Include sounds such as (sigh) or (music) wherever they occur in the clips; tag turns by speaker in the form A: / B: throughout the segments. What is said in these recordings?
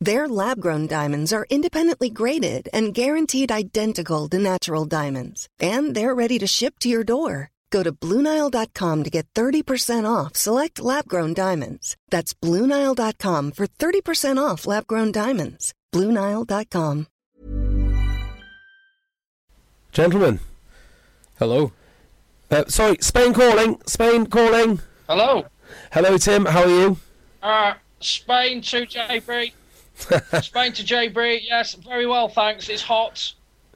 A: Their lab grown diamonds are independently graded and guaranteed identical to natural diamonds, and they're ready to ship to your door. Go to Bluenile.com to get 30% off select lab grown diamonds. That's Bluenile.com for 30% off lab grown diamonds. Bluenile.com.
B: Gentlemen,
C: Hello.
B: uh, sorry, Spain calling. Spain calling.
D: Hello.
B: Hello, Tim. How are you?
D: Uh, Spain to JB. (laughs) Spain to JB. Yes, very well, thanks. It's hot.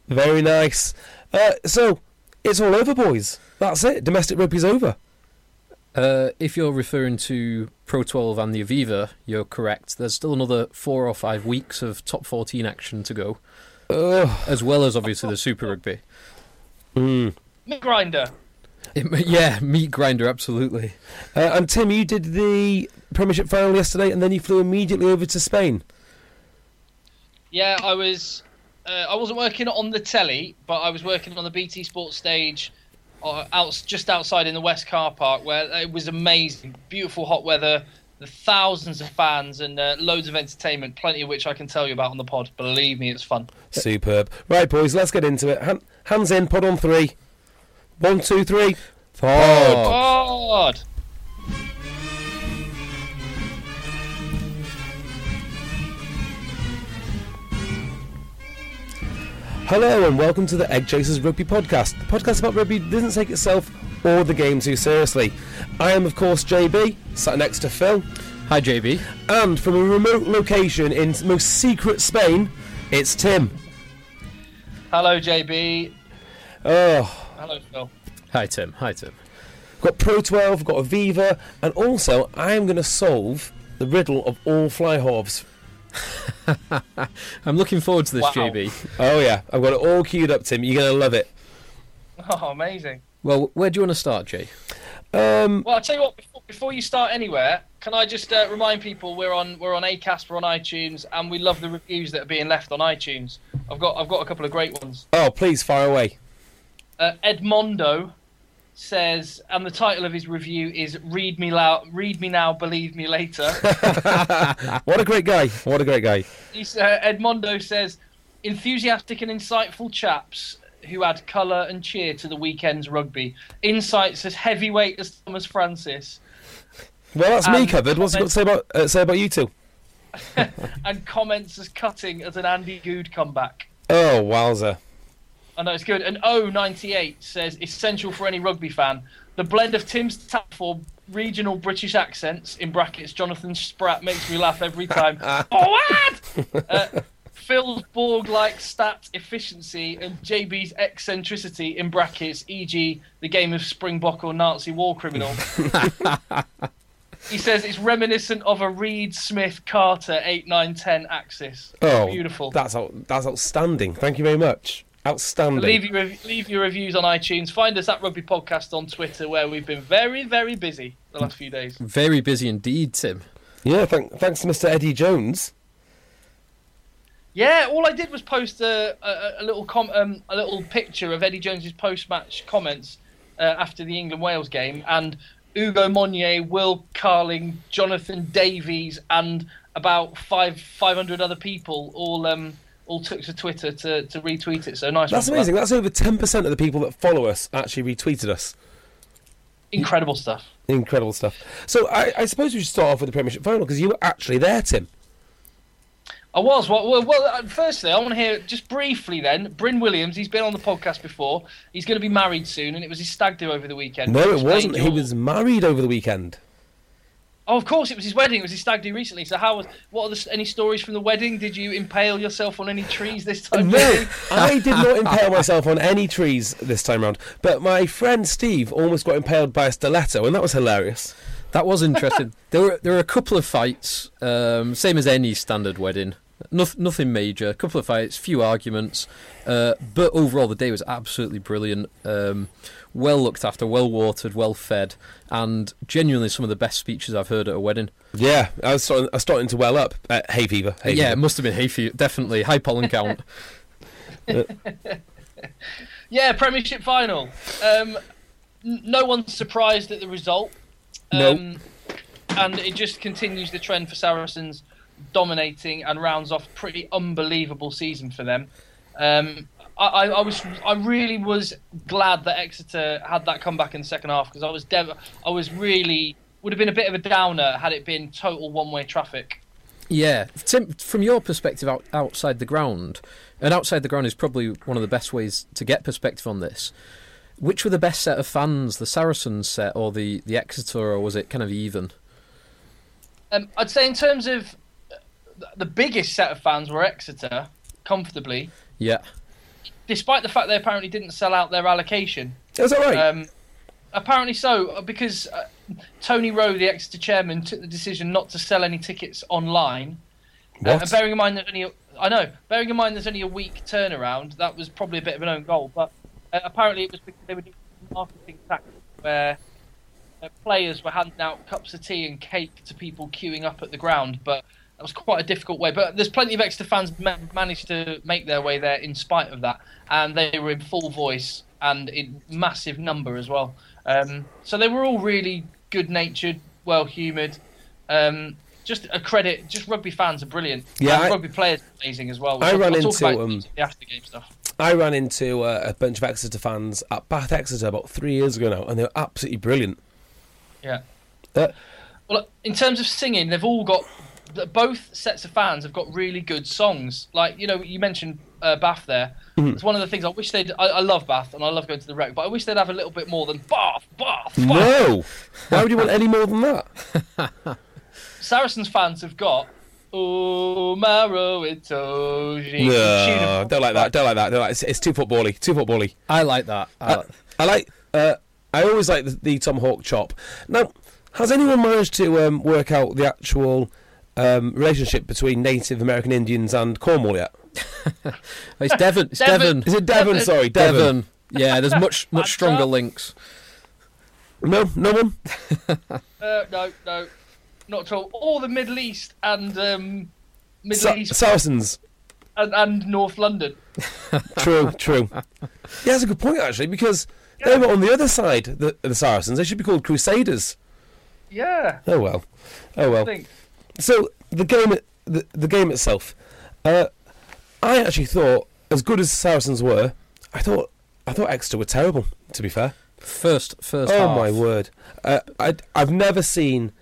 B: Very nice. Uh, so, it's all over, boys. That's it. Domestic rugby's over.
C: Uh, if you're referring to Pro 12 and the Aviva, you're correct. There's still another four or five weeks of top 14 action to go,
B: Ugh.
C: as well as obviously the Super Rugby.
B: Mm.
D: Meat grinder.
C: It- yeah, meat grinder, absolutely.
B: Uh, and Tim, you did the Premiership final yesterday, and then you flew immediately over to Spain.
D: Yeah, I was. Uh, I wasn't working on the telly, but I was working on the BT Sports stage, uh, out just outside in the West Car Park, where it was amazing, beautiful hot weather, the thousands of fans, and uh, loads of entertainment, plenty of which I can tell you about on the pod. Believe me, it's fun.
B: Superb. Right, boys, let's get into it. Han- hands in, pod on three. One, two, three. Pod.
D: God.
B: Hello and welcome to the Egg Chasers Rugby Podcast, the podcast about rugby that doesn't take itself or the game too seriously. I am, of course, JB, sat next to Phil,
C: Hi, JB.
B: and from a remote location in most secret Spain, it's Tim.
D: Hello, JB.
B: Oh,
D: Hello, Phil.
C: Hi, Tim. Hi, Tim.
B: We've got Pro 12, we've got Aviva, and also I am going to solve the riddle of all fly halves. (laughs)
C: I'm looking forward to this,
D: Wow.
C: JB.
B: Oh yeah, I've got it all queued up, Tim. You're going to love it.
D: Oh, amazing.
C: Well, where do you want to start, Jay?
B: Um,
D: Well, I'll tell you what. Before, before you start anywhere, can I just uh, remind people we're on we're on Acast, we're on iTunes, and we love the reviews that are being left on iTunes. I've got I've got a couple of great ones.
B: oh, please fire away.
D: Uh, Edmondo says, and the title of his review is "Read Me Loud, Read Me Now, Believe Me Later." (laughs)
B: What a great guy. What a great guy.
D: He's, uh, Edmondo says, enthusiastic and insightful chaps who add colour and cheer to the weekend's rugby. Insights as heavyweight as Tomas Francis.
B: Well, that's me
D: Um,
B: covered. What's he got to say about uh, say about you two? (laughs)
D: and comments as cutting as an Andy Goode comeback.
B: Oh, wowzer.
D: I know it's good. And O98 says essential for any rugby fan. The blend of Tim's tap for regional British accents in brackets Jonathan Spratt makes me laugh every time. (laughs) Forward! uh, Phil's Borg-like stat efficiency and JB's eccentricity in brackets, e.g., the game of Springbok or Nazi war criminal. (laughs) he says it's reminiscent of a Read Smith Carter 8 9 10 axis.
B: Oh,
D: Beautiful.
B: That's out, that's outstanding. Thank you very much. Outstanding.
D: Leave your leave your reviews on iTunes. Find us at Rugby Podcast on Twitter, where we've been very very busy the last few days.
C: Very busy indeed, Tim.
B: Yeah, thank, thanks to Mr. Eddie Jones.
D: Yeah, all I did was post a, a, a little com- um, a little picture of Eddie Jones's post match comments uh, after the England Wales game, and Ugo Monye, Will Carling, Jonathan Davies, and about five five hundred other people all um all took to Twitter to, to retweet it. So nice.
B: That's amazing.
D: that.
B: That's over 10% of the people that follow us actually retweeted us.
D: Incredible stuff.
B: Incredible stuff. So I, I suppose we should start off with the Premiership final because you were actually there, Tim.
D: I was. Well, well, well uh, firstly, I want to hear just briefly then. Bryn Williams, he's been on the podcast before. He's going to be married soon, and it was his stag do over the weekend.
B: No, it wasn't. He was married over the weekend.
D: Oh, of course, it was his wedding. It was his stag do recently. So, how was? What are the, any stories from the wedding? Did you impale yourself on any trees this time?
B: No, I did not (laughs) impale myself on any trees this time round. But my friend Steve almost got impaled by a stiletto, and that was hilarious.
C: That was interesting. (laughs) there were there were a couple of fights, um, same as any standard wedding. Noth- nothing major. A couple of fights, few arguments, uh, but overall the day was absolutely brilliant. Um, well looked after, well watered, well fed, and genuinely some of the best speeches I've heard at a wedding.
B: Yeah, I was starting, I was starting to well up. Uh, hay fever. Hay
C: yeah, it must have been hay fever. Definitely high pollen count. (laughs)
D: Yeah, Premiership final. Um, n- no one's surprised at the result.
B: Nope.
D: Um, and it just continues the trend for Saracens dominating and rounds off a pretty unbelievable season for them. Um, I, I, was I really was glad that Exeter had that comeback in the second half because I was dev- I was really would have been a bit of a downer had it been total one way traffic.
C: Yeah, Tim, from your perspective out, outside the ground, and outside the ground is probably one of the best ways to get perspective on this. Which were the best set of fans, the Saracens set or the, the Exeter, or was it kind of even?
D: Um, I'd say in terms of uh, the biggest set of fans were Exeter comfortably,
C: Yeah,
D: despite the fact they apparently didn't sell out their allocation.
B: Is that right?
D: Um, apparently so, uh, because uh, Tony Rowe, the Exeter chairman, took the decision not to sell any tickets online. Uh, and bearing in mind that only, a- I know, bearing in mind there's only a week turnaround, that was probably a bit of an own goal. But uh, apparently it was because they were doing marketing tactic where uh, players were handing out cups of tea and cake to people queuing up at the ground. But that was quite a difficult way. But there's plenty of Exeter fans ma- managed to make their way there in spite of that, and they were in full voice and in massive number as well. Um, so they were all really good-natured, well-humoured. Um, just a credit. Just rugby fans are brilliant.
B: Yeah,
D: and
B: I-
D: rugby players are amazing as well.
B: I
D: I'll-
B: ran
D: I'll
B: into, um,
D: the after game stuff.
B: I ran into uh, a bunch of Exeter fans at Bath Exeter about three years ago now, and they were absolutely brilliant.
D: Yeah.
B: Uh,
D: Well, in terms of singing, they've all got both sets of fans have got really good songs. Like you know, you mentioned uh, Bath there.
B: Mm-hmm.
D: It's one of the things I wish they'd. I, I love Bath and I love going to the rec, but I wish they'd have a little bit more than Bath, Bath, Bath.
B: no, why would you want any more than that? (laughs)
D: Saracens fans have got. Oh, Maro Itoje.
B: No, don't like that. Don't like that. Don't like, it's, it's too footbally. Too footbally.
C: I like that. I,
B: I, I like. Uh, I always like the, the tomahawk chop. Now, has anyone managed to um, work out the actual um, relationship between Native American Indians and Cornwall yet? (laughs)
C: it's Devon. It's
D: Devon.
C: Devon.
B: Is it Devon?
D: Devon.
B: Sorry, Devon.
C: Devon. Yeah, there's much (laughs) much stronger links.
B: No, no one. (laughs)
D: Uh, no, no, not at all. All the Middle East and um, Middle
B: Sa-
D: East
B: Saracens.
D: and, and North London.
B: True, true. Yeah, that's a good point actually because they were on the other side. The, the Saracens. They should be called Crusaders.
D: Yeah,
B: Oh well. Oh
D: I
B: well. So the game, the, the game itself, uh, I actually thought, as good as Saracens were, I thought, I thought Exeter were terrible. To be fair.
C: First, first.
B: oh
C: half.
B: my word! Uh, I I've never seen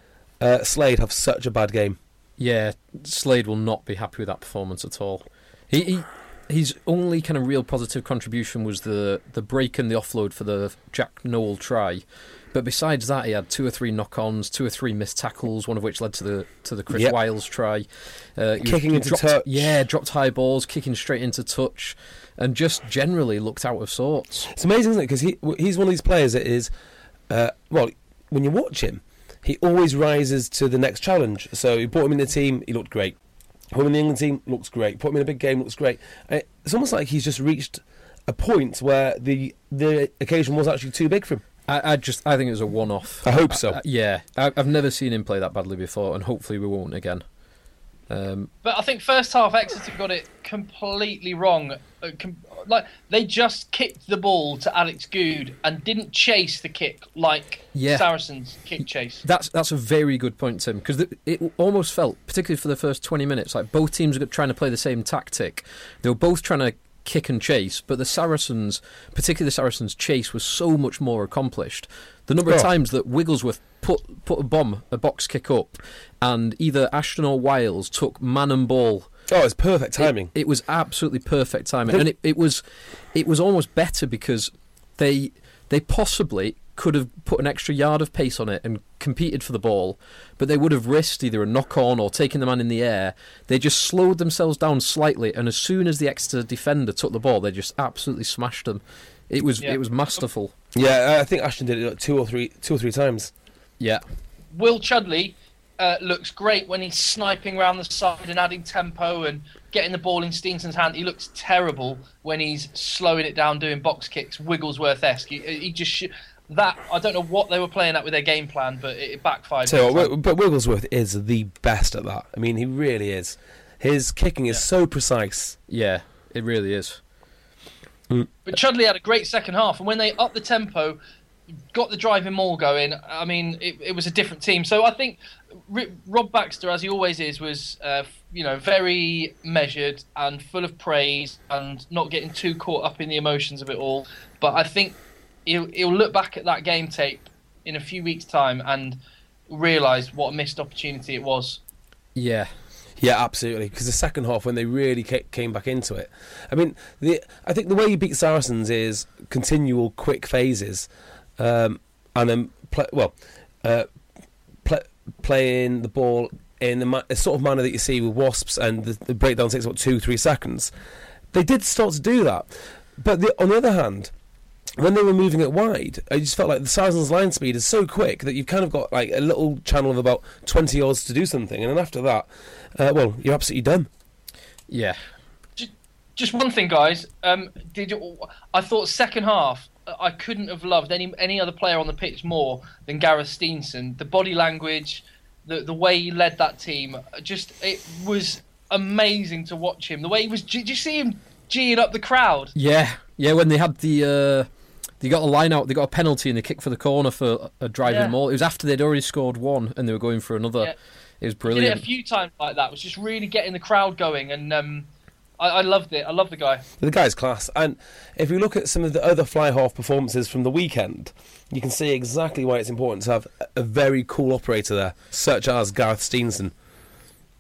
B: uh, Slade have such a bad game.
C: Yeah, Slade will not be happy with that performance at all. He, he his only kind of real positive contribution was the the break and the offload for the Jack Nowell try. But besides that, he had two or three knock-ons, two or three missed tackles, one of which led to the to the Chris
B: Yep.
C: Wyles try. Uh, he was-
B: Kicking into
C: dropped,
B: touch.
C: yeah, dropped high balls, kicking straight into touch, and just generally looked out of sorts.
B: It's amazing, isn't it? Because he he's one of these players that is, uh, well, when you watch him, he always rises to the next challenge. So you brought him in the team, he looked great. Put him in the England team, looks great. Put him in a big game, looks great. And It's almost like he's just reached a point where the the occasion was actually too big for him.
C: I, I just I think it was a one-off.
B: I hope so.
C: Uh, yeah, I, I've never seen him play that badly before, and hopefully we won't again. Um,
D: But I think first half Exeter got it completely wrong. Uh, like they just kicked the ball to Alex Goode and didn't chase the kick like
C: Yeah.
D: Saracens kick chase.
C: That's that's a very good point, Tim, because it almost felt, particularly for the first twenty minutes, like both teams were trying to play the same tactic. They were both trying to kick and chase, but the Saracens, particularly the Saracens' chase, was so much more accomplished. The number of
B: Oh.
C: times that Wigglesworth put put a bomb, a box kick up, and either Ashton or Wyles took man and ball.
B: Oh, it's perfect
C: It-
B: timing.
C: It, was absolutely perfect timing, and it, it was it was almost better because they they possibly could have put an extra yard of pace on it and competed for the ball, but they would have risked either a knock on or taking the man in the air. They just slowed themselves down slightly, and as soon as the Exeter defender took the ball, they just absolutely smashed them. It was
D: Yeah.
C: it was masterful.
B: yeah, I think Ashton did it like, two or three, two or three times.
C: Yeah,
D: Will Chudley uh, looks great when he's sniping around the side and adding tempo and getting the ball in Steenson's hand. He looks terrible when he's slowing it down, doing box kicks, Wigglesworth esque. He, he, just sh- that I don't know what they were playing at with their game plan, but it backfired.
B: So, but Wigglesworth is the best at that. I mean, he really is. His kicking is yeah. so precise.
C: Yeah, it really is.
D: Mm. But Chudley had a great second half, and when they upped the tempo, got the driving maul going. I mean, it, it was a different team. So I think Rob Baxter, as he always is, was uh, you know very measured and full of praise, and not getting too caught up in the emotions of it all. But I think he'll, he'll look back at that game tape in a few weeks' time and realise what a missed opportunity it was.
C: Yeah.
B: Yeah, absolutely. Because the second half, when they really came back into it, I mean, the I think the way you beat Saracens is continual quick phases, um, and then play, well, uh, play, playing the ball in the, the, sort of manner that you see with Wasps, and the, the breakdown takes about two, three seconds. They did start to do that, but the, on the other hand, when they were moving it wide, I just felt like the Saracens' line speed is so quick that you've kind of got like a little channel of about 20 yards to do something, and then after that, uh, well, you're absolutely done.
C: Yeah.
D: Just, just one thing, guys. Um, did you, I thought second half I couldn't have loved any any other player on the pitch more than Gareth Steenson. The body language, the the way he led that team, just it was amazing to watch him. The way he was, did you see him geeing up the crowd?
C: Yeah, yeah. When they had the. Uh they got a line out. They got a penalty and they kicked for the corner for a driving yeah. maul. It was after they'd already scored one and they were going for another. Yeah. It was brilliant.
D: He did it a few times like that. It was just really getting the crowd going, and um, I, I, loved it. I love the guy.
B: The guy's class. And if we look at some of the other fly half performances from the weekend, you can see exactly why it's important to have a very cool operator there, such as Gareth Steenson.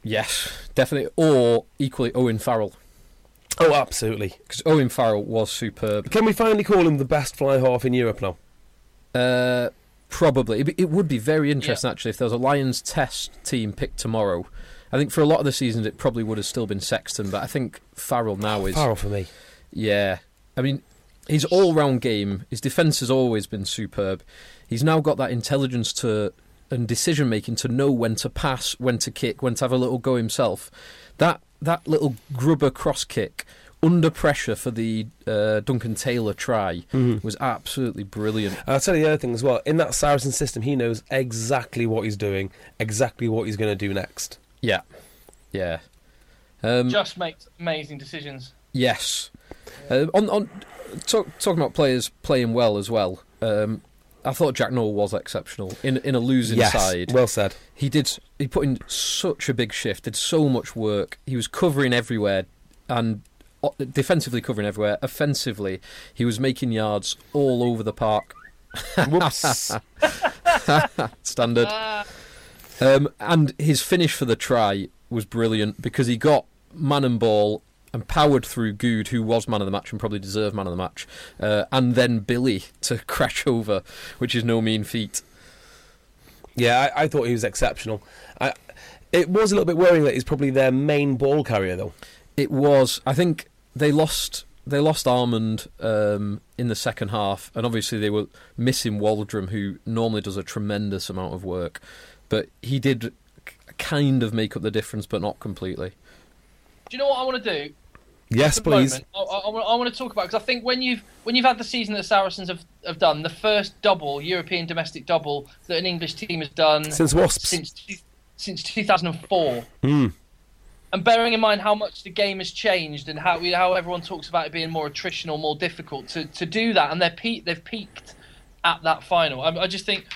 C: Yes, definitely. Or equally Owen Farrell.
B: Oh, absolutely.
C: Because Owen Farrell was superb.
B: Can we finally call him the best fly half in Europe now?
C: Uh, probably. It, it, would be very interesting, yeah. actually, if there was a Lions test team picked tomorrow. I think for a lot of the seasons it probably would have still been Sexton, but I think Farrell now is.
B: Farrell for me.
C: Yeah. I mean, his all round game, his defence has always been superb. He's now got that intelligence to and decision making to know when to pass, when to kick, when to have a little go himself. That that little grubber cross kick under pressure for the uh, Duncan Taylor try mm-hmm. was absolutely brilliant.
B: I'll tell you the other thing as well. In that Saracen system, he knows exactly what he's doing, exactly what he's going to do next.
C: Yeah, yeah.
D: Um, Just makes amazing decisions.
C: Yes. Uh, on on talk, talking about players playing well as well. Um, I thought Jack Nowell was exceptional in in a losing
B: yes,
C: side.
B: Well said.
C: He did. He put in such a big shift. Did so much work. He was covering everywhere and defensively covering everywhere. Offensively, he was making yards all over the park. (laughs)
B: Whoops.
C: Standard. Um, and his finish for the try was brilliant because he got man and ball and powered through Goode, who was man of the match and probably deserved man of the match, uh, and then Billy to (laughs) crash over, which is no mean feat.
B: Yeah, I, I thought he was exceptional. I, it was a little bit worrying that he's probably their main ball carrier, though.
C: It was. I think they lost. They lost Armand um, in the second half, and obviously they were missing Waldrom, who normally does a tremendous amount of work, but he did kind of make up the difference, but not completely.
D: Do you know what I want to do?
B: Yes, please.
D: I, I, I, want to talk about because I think when you've when you've had the season that Saracens have, have done, the first double European domestic double that an English team has done
B: since Wasps
D: since since 2004.
B: Mm.
D: And bearing in mind how much the game has changed and how how everyone talks about it being more attritional, more difficult to, to do that, and they're pe- they've peaked at that final. I, I just think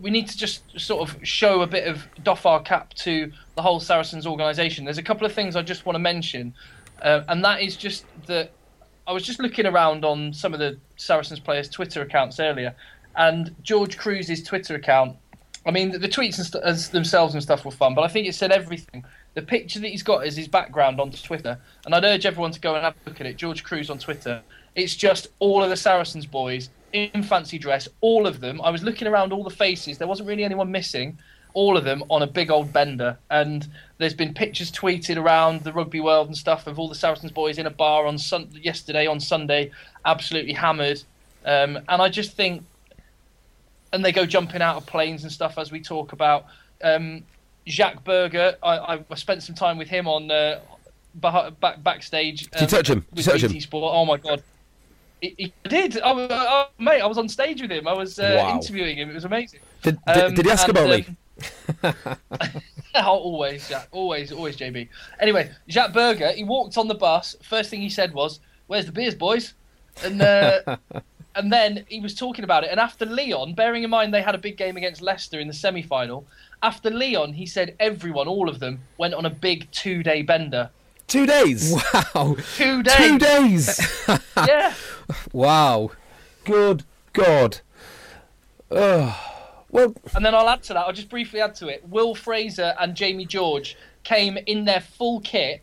D: we need to just sort of show a bit of doff our cap to the whole Saracens organisation. There's a couple of things I just want to mention, uh, and that is just that I was just looking around on some of the Saracens players' Twitter accounts earlier, and George Kruis's Twitter account. I mean, the, the tweets st- as themselves and stuff were fun, but I think it said everything. The picture that he's got is his background on Twitter, and I'd urge everyone to go and have a look at it. George Kruis on Twitter. It's just all of the Saracens boys in fancy dress, all of them. I was looking around all the faces. There wasn't really anyone missing. All of them on a big old bender, and there's been pictures tweeted around the rugby world and stuff of all the Saracens boys in a bar on sun- yesterday on Sunday, absolutely hammered. Um, and I just think, and they go jumping out of planes and stuff as we talk about. Um, Jacques Burger, I, I spent some time with him on uh, back, backstage.
B: Did you touch him? Did you touch him?
D: Sport. Oh my god. He, he did. I, was- oh, mate, I was on stage with him. I was uh,
B: Wow.
D: interviewing him. It was amazing.
B: Did, did,
D: Um,
B: did he ask
D: and,
B: about me?
D: Um, (laughs) always, Jack. Always, always, JB. Anyway, Jacques Burger, he walked on the bus. First thing he said was, "Where's the beers, boys?" And uh, (laughs) and then he was talking about it. And after Lyon, bearing in mind they had a big game against Leicester in the semi-final, after Lyon, he said everyone, all of them, went on a big two-day bender.
B: Two days.
C: Wow.
D: Two days.
B: Two days. (laughs)
D: Yeah.
C: Wow.
B: Good God. Ugh. Well,
D: And then I'll add to that. I'll just briefly add to it. Will Fraser and Jamie George came in their full kit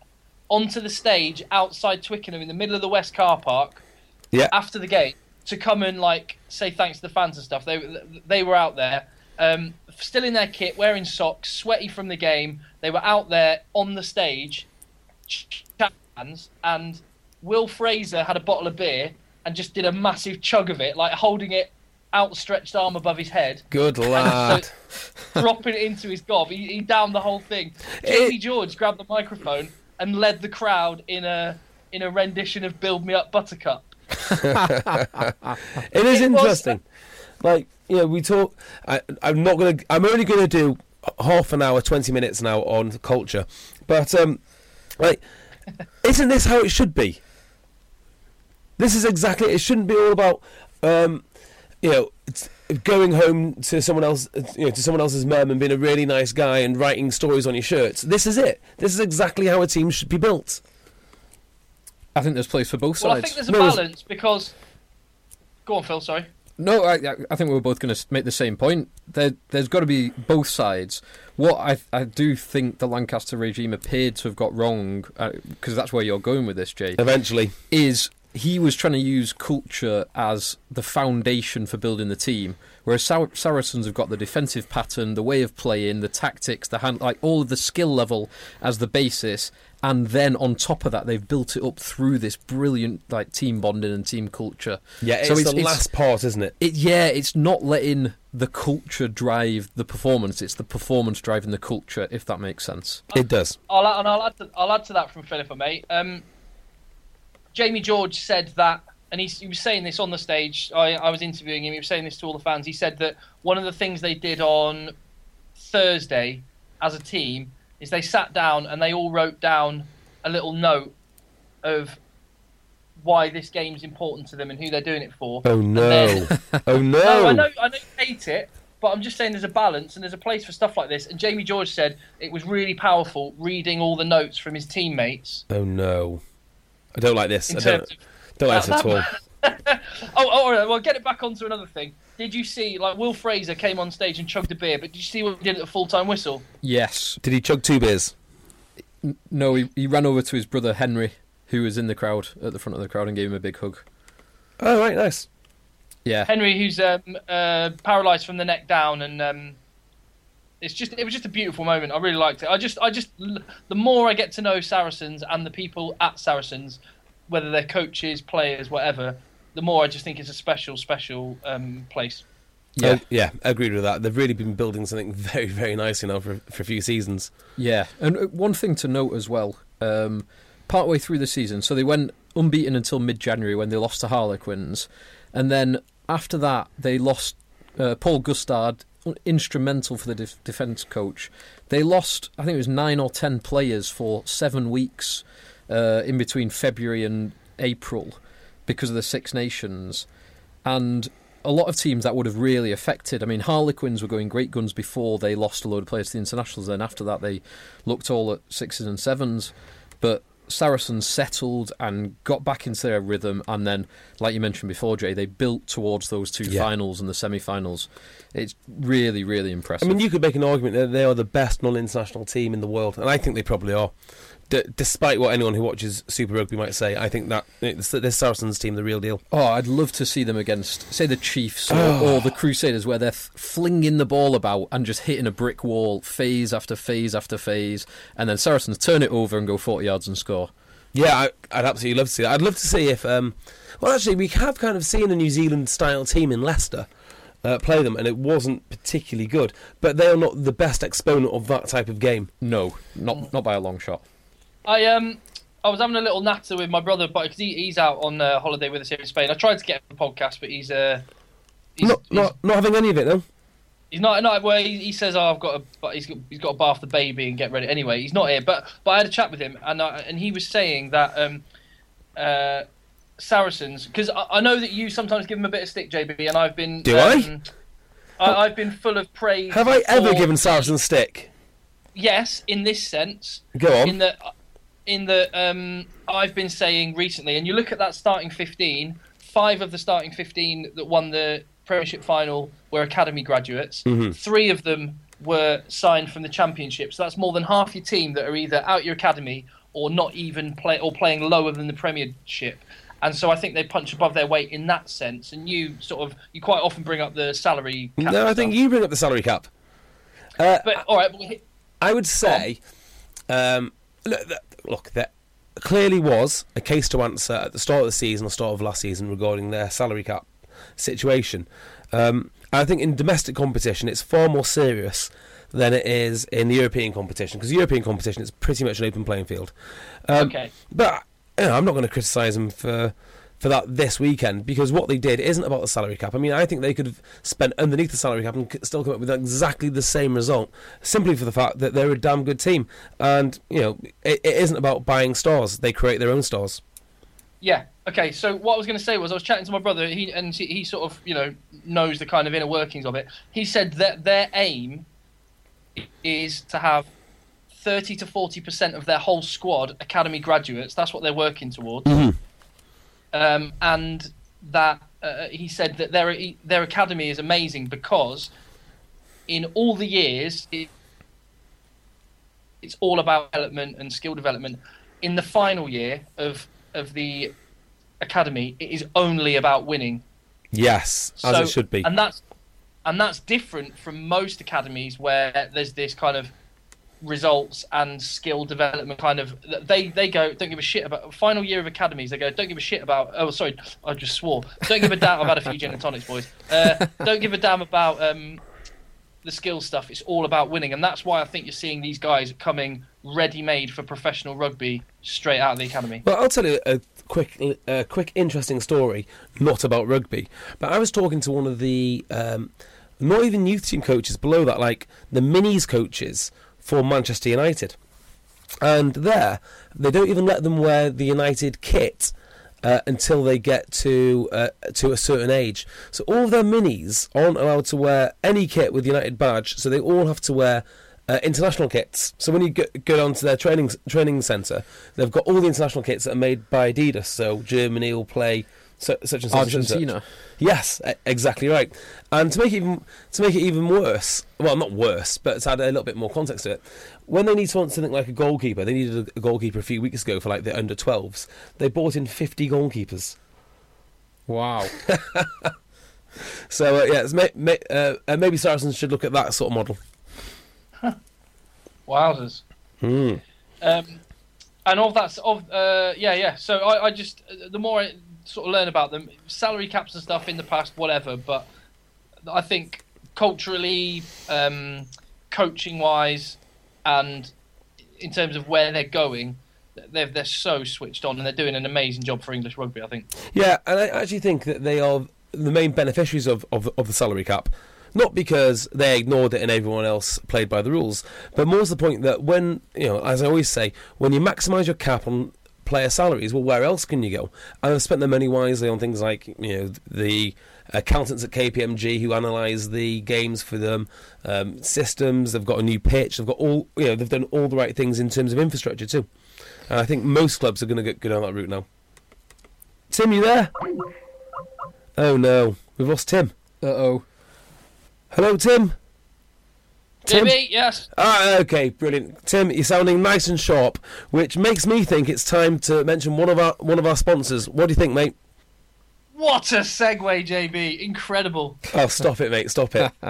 D: onto the stage outside Twickenham in the middle of the West Car Park
B: yeah.
D: after the game to come and like say thanks to the fans and stuff. They they were out there, um, still in their kit, wearing socks, sweaty from the game. They were out there on the stage, fans, and Will Fraser had a bottle of beer and just did a massive chug of it, like holding it outstretched arm above his head.
B: Good lad. (laughs)
D: dropping it into his gob. He, he downed the whole thing. Jamie George grabbed the microphone and led the crowd in a in a rendition of "Build Me Up, Buttercup." (laughs)
B: It is
D: It was-
B: interesting. Like, you know, we talk. I, I'm not gonna. I'm only gonna do half an hour, twenty minutes now on culture, but um, like, (laughs) isn't this how it should be? This is exactly. It shouldn't be all about, um, you know, going home to someone else, you know, to someone else's mum and being a really nice guy and writing stories on your shirts. This is it. This is exactly how a team should be built.
C: I think there's place for both sides.
D: Well, I think there's a
B: No, it's-
D: balance because. Go on, Phil. Sorry.
C: No, I, I- I think we were both going to make the same point. There, there's got to be both sides. What I, I do think the Lancaster regime appeared to have got wrong, uh, because that's where you're going with this, Jay,
B: Eventually,
C: is he was trying to use culture as the foundation for building the team, whereas Sar- Saracens have got the defensive pattern, the way of playing, the tactics, the hand, like all of the skill level as the basis, and then on top of that, they've built it up through this brilliant like team bonding and team culture.
B: yeah, it's
C: So
B: the last part, isn't it?
C: It, yeah, it's not letting the culture drive the performance. It's the performance driving the culture, if that makes sense.
B: It does.
D: I'll add, and I'll add to, I'll add to that from Phil, if I may. Um, Jamie George said that, and he, he was saying this on the stage. I, I was interviewing him. He was saying this to all the fans. He said that one of the things they did on Thursday as a team is they sat down and they all wrote down a little note of why this game's important to them and who they're doing it for.
B: Oh no!
D: then- (laughs)
B: oh no!
D: no, I know, I know you hate it, but I'm just saying there's a balance and there's a place for stuff like this. And Jamie George said it was really powerful reading all the notes from his teammates.
B: Oh no! I don't like this. I don't, don't like this at all. (laughs)
D: oh, oh, all right, well, get it back onto another thing. Did you see, like, Will Fraser came on stage and chugged a beer, but did you see what he did at the full time whistle?
C: Yes.
B: Did he chug two beers?
C: No, he, he ran over to his brother Henry, who was in the crowd, at the front of the crowd, and gave him a big hug.
B: Oh right, nice.
C: Yeah.
D: Henry, who's um, uh, paralysed from the neck down, and um, it's just it was just a beautiful moment. I really liked it. I just I just the more I get to know Saracens and the people at Saracens, whether they're coaches, players, whatever, the more I just think it's a special special um, place.
C: Yeah.
B: Oh, yeah, I agreed with that. They've really been building something (laughs) very, very nice, you know, for for a few seasons.
C: Yeah, and uh, one thing to note as well, um, partway through the season, so they went unbeaten until mid-January when they lost to Harlequins, and then after that they lost uh, Paul Gustard, instrumental for the def- defence coach. They lost, I think it was nine or ten players for seven weeks uh, in between February and April because of the Six Nations, and a lot of teams that would have really affected. I mean, Harlequins were going great guns before they lost a load of players to the internationals. Then after that, they looked all at sixes and sevens. But Saracens settled and got back into their rhythm. And then, like you mentioned before, Jay, they built towards those two
B: Yeah.
C: finals and the semi-finals. It's really, really impressive.
B: I mean, you could make an argument that they are the best non-international team in the world, and I think they probably are. D- despite what anyone who watches Super Rugby might say, I think that this Saracens team the real deal.
C: Oh, I'd love to see them against, say, the Chiefs or,
B: Oh.
C: or the Crusaders, where they're th- flinging the ball about and just hitting a brick wall, phase after phase after phase, and then Saracens turn it over and go 40 yards and score.
B: Yeah, I, I'd absolutely love to see that. I'd love to see if, um, well, actually, we have kind of seen a New Zealand style team in Leicester. uh, play them, and it wasn't particularly good. But they are not the best exponent of that type of game.
C: No, not not by a long shot.
D: I um I was having a little natter with my brother, but because he, he's out on uh, holiday with us here in Spain. I tried to get him the podcast, but he's uh he's,
B: Not,
D: he's,
B: not, not having any of it though.
D: he's not not well. He, he says, "Oh, I've got a but he's got he's got to bath the baby and get ready." Anyway, he's not here, but but I had a chat with him, and I, and he was saying that um uh Saracens because I, I know that you sometimes give him a bit of stick, JB, and I've been
B: Do I?
D: um, I? I've been full of praise.
B: Have I ever
D: for-
B: given Saracen stick?
D: Yes, in this sense.
B: Go on.
D: in the in the um I've been saying recently, and you look at that starting fifteen. Five of the starting fifteen that won the Premiership final were academy graduates.
B: Mm-hmm.
D: Three of them were signed from the Championship, so that's more than half your team that are either out your academy or not even play or playing lower than the Premiership. And so I think they punch above their weight in that sense. And you sort of you quite often bring up the salary. Cap
B: No, I think you bring up the salary cap. Uh,
D: But all right,
B: I would say, um, look, look, there clearly was a case to answer at the start of the season or start of last season regarding their salary cap situation. Um, I think in domestic competition, it's far more serious than it is in the European competition because European competition is pretty much an open playing field. Um,
D: okay.
B: But you know, I'm not going to criticise them for for that this weekend because what they did isn't about the salary cap. I mean, I think they could have spent underneath the salary cap and still come up with exactly the same result, simply for the fact that they're a damn good team. And you know, it, it isn't about buying stars; they create their own stars.
D: Yeah. Okay. So what I was going to say was I was chatting to my brother. He and he, he sort of you know knows the kind of inner workings of it. He said that their aim is to have thirty to forty percent of their whole squad academy graduates. That's what they're working towards. Mm-hmm. Um, and that uh, he said that their their academy is amazing because in all the years it, it's all about development and skill development. In the final year of of the academy, it is only about winning.
B: Yes, as
D: So-
B: it should be.
D: and that's and that's different from most academies where there's this kind of results and skill development kind of they they go don't give a shit about final year of academies they go don't give a shit about oh sorry I just swore. Don't give a damn I've had a few gin and tonics boys. Uh, don't give a damn about um, the skill stuff. It's all about winning. And that's why I think you're seeing these guys coming ready made for professional rugby straight out of the academy.
B: Well, I'll tell you a quick, a quick, interesting story, not about rugby. But I was talking to one of the, um, not even youth team coaches below that, like the minis coaches for Manchester United. And there, they don't even let them wear the United kit uh, until they get to uh, to a certain age. So all their minis aren't allowed to wear any kit with the United badge. So they all have to wear uh, international kits. So when you go, go down to their training training centre, they've got all the international kits that are made by Adidas. So Germany will play su- such and such. and such.
C: Argentina.
B: Yes, exactly right. And to make it even to make it even worse, well, not worse, but to add a little bit more context to it, when they need to want something like a goalkeeper, they needed a, a goalkeeper a few weeks ago for like the under 12s. They bought in 50 goalkeepers.
C: Wow. (laughs)
B: So uh, yeah, it's may, may, uh, uh, maybe Saracens should look at that sort of model.
D: Wowzers.
B: Hmm.
D: Um, and of that, of uh, yeah, yeah. So I, I just the more I sort of learn about them, salary caps and stuff in the past, whatever. But I think culturally, um, coaching wise, and in terms of where they're going, they're they're so switched on and they're doing an amazing job for English rugby. I think.
B: Yeah, and I actually think that they are the main beneficiaries of, of, of the salary cap. Not because they ignored it and everyone else played by the rules, but more to the point that when, you know, as I always say, when you maximise your cap on player salaries, well, where else can you go? And they've spent their money wisely on things like, you know, the accountants at KPMG who analyse the games for them, um, systems, they've got a new pitch, they've got all, you know, they've done all the right things in terms of infrastructure too. And I think most clubs are going to go down that route now. Tim, you there? Oh no, we've lost Tim.
C: Uh oh.
B: Hello, Tim. Tim?
D: Jimmy, yes.
B: Ah, okay, brilliant. Tim, you're sounding nice and sharp, which makes me think it's time to mention one of our one of our sponsors. What do you think, mate?
D: What a segue, JB! Incredible.
B: Oh, stop it, mate. Stop it. (laughs)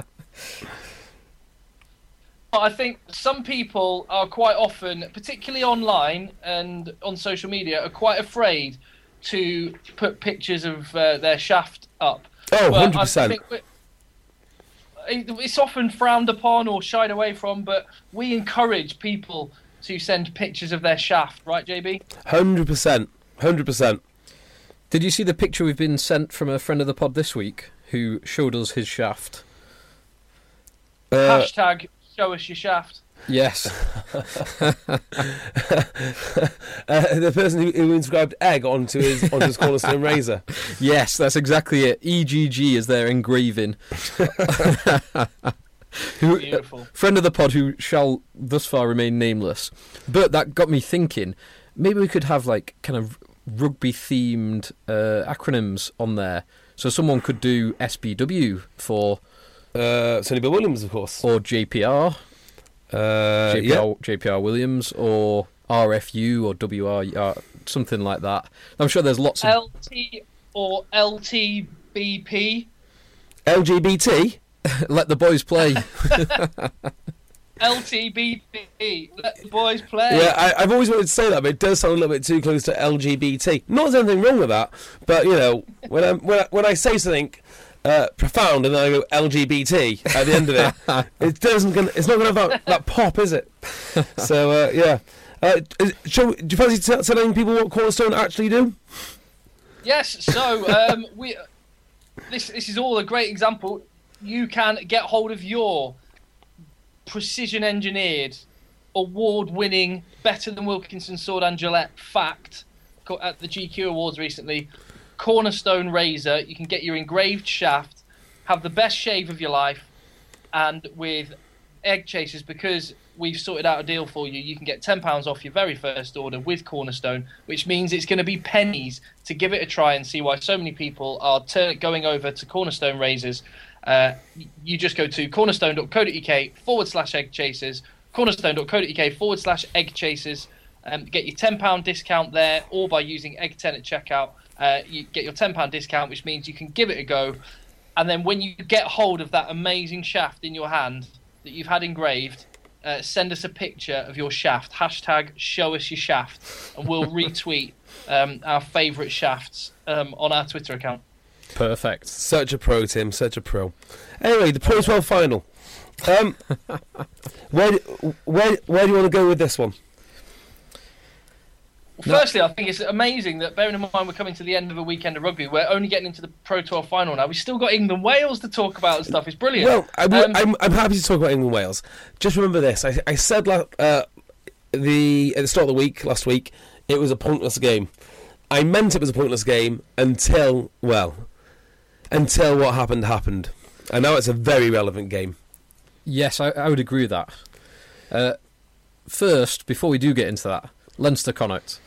D: I think some people are quite often, particularly online and on social media, are quite afraid to put pictures of uh, their shaft up.
B: Oh,
D: But I
B: 100%.
D: It's often frowned upon or shied away from, but we encourage people to send pictures of their shaft, right, JB?
B: Hundred percent, hundred percent.
C: Did you see the picture we've been sent from a friend of the pod this week who showed us his shaft?
B: Uh,
D: Hashtag show us your shaft.
C: Yes. (laughs)
B: uh, the person who, who inscribed egg onto his onto his cornerstone (laughs) razor.
C: yes, that's exactly it. EGG is their engraving. (laughs) who,
D: Beautiful.
C: friend of the pod who shall thus far remain nameless. But that got me thinking. Maybe we could have like kind of rugby themed uh, acronyms on there. So someone could do SBW for
B: Uh, Sonny Bill Williams, of course.
C: or JPR,
B: Uh,
C: JPR,
B: yeah.
C: JPR Williams, or RFU or WR, something like that. I'm sure there's lots of
D: LT or LTBP.
B: LGBT. (laughs)
C: let the boys play. (laughs)
D: LTBP. Let the boys play.
B: Yeah, I, I've always wanted to say that, but it does sound a little bit too close to LGBT. Not there's anything wrong with that, but you know, when I when I, when I say something uh, profound and then I go LGBT at the end of it, (laughs) it doesn't. Gonna, it's not going to have that, that pop, is it? (laughs) So uh, yeah. Uh, is, shall do you fancy t- telling people what Cornerstone actually do?
D: Yes. So um, (laughs) we. This this is all a great example. You can get hold of your precision engineered, award winning, better than Wilkinson Sword and Gillette fact at the GQ Awards recently. Cornerstone razor. You can get your engraved shaft, have the best shave of your life, and with egg chasers because we've sorted out a deal for you. You can get ten pounds off your very first order with Cornerstone, which means it's going to be pennies to give it a try and see why so many people are turn- going over to Cornerstone razors. Uh, you just go to cornerstone.co.uk forward slash egg chasers, cornerstone.co.uk forward slash egg chasers. Um, get your £10 discount there, or by using egg 10 at checkout, uh, you get your £10 discount, which means you can give it a go. And then when you get hold of that amazing shaft in your hand that you've had engraved, uh, send us a picture of your shaft. Hashtag show us your shaft, and we'll (laughs) retweet um, our favourite shafts um, on our Twitter account.
C: Perfect.
B: Such a pro, Tim. Such a pro. Anyway, the Pro 12 final. Um, (laughs) where, where, where do you want to go with this one?
D: Well,
C: No.
D: Firstly, I think it's amazing that, bearing in mind we're coming to the end of a weekend of rugby, we're only getting into the Pro 12 final now. We've still got England Wales to talk about and stuff. It's brilliant.
B: Well, I, will-
D: Um,
B: I'm, I'm happy to talk about England Wales. Just remember this: I, I said uh, the at the start of the week last week it was a pointless game. I meant it was a pointless game until well, until what happened happened, and now it's a very relevant game.
C: Yes, I, I would agree with that. Uh, first, before we do get into that, Leinster Connacht.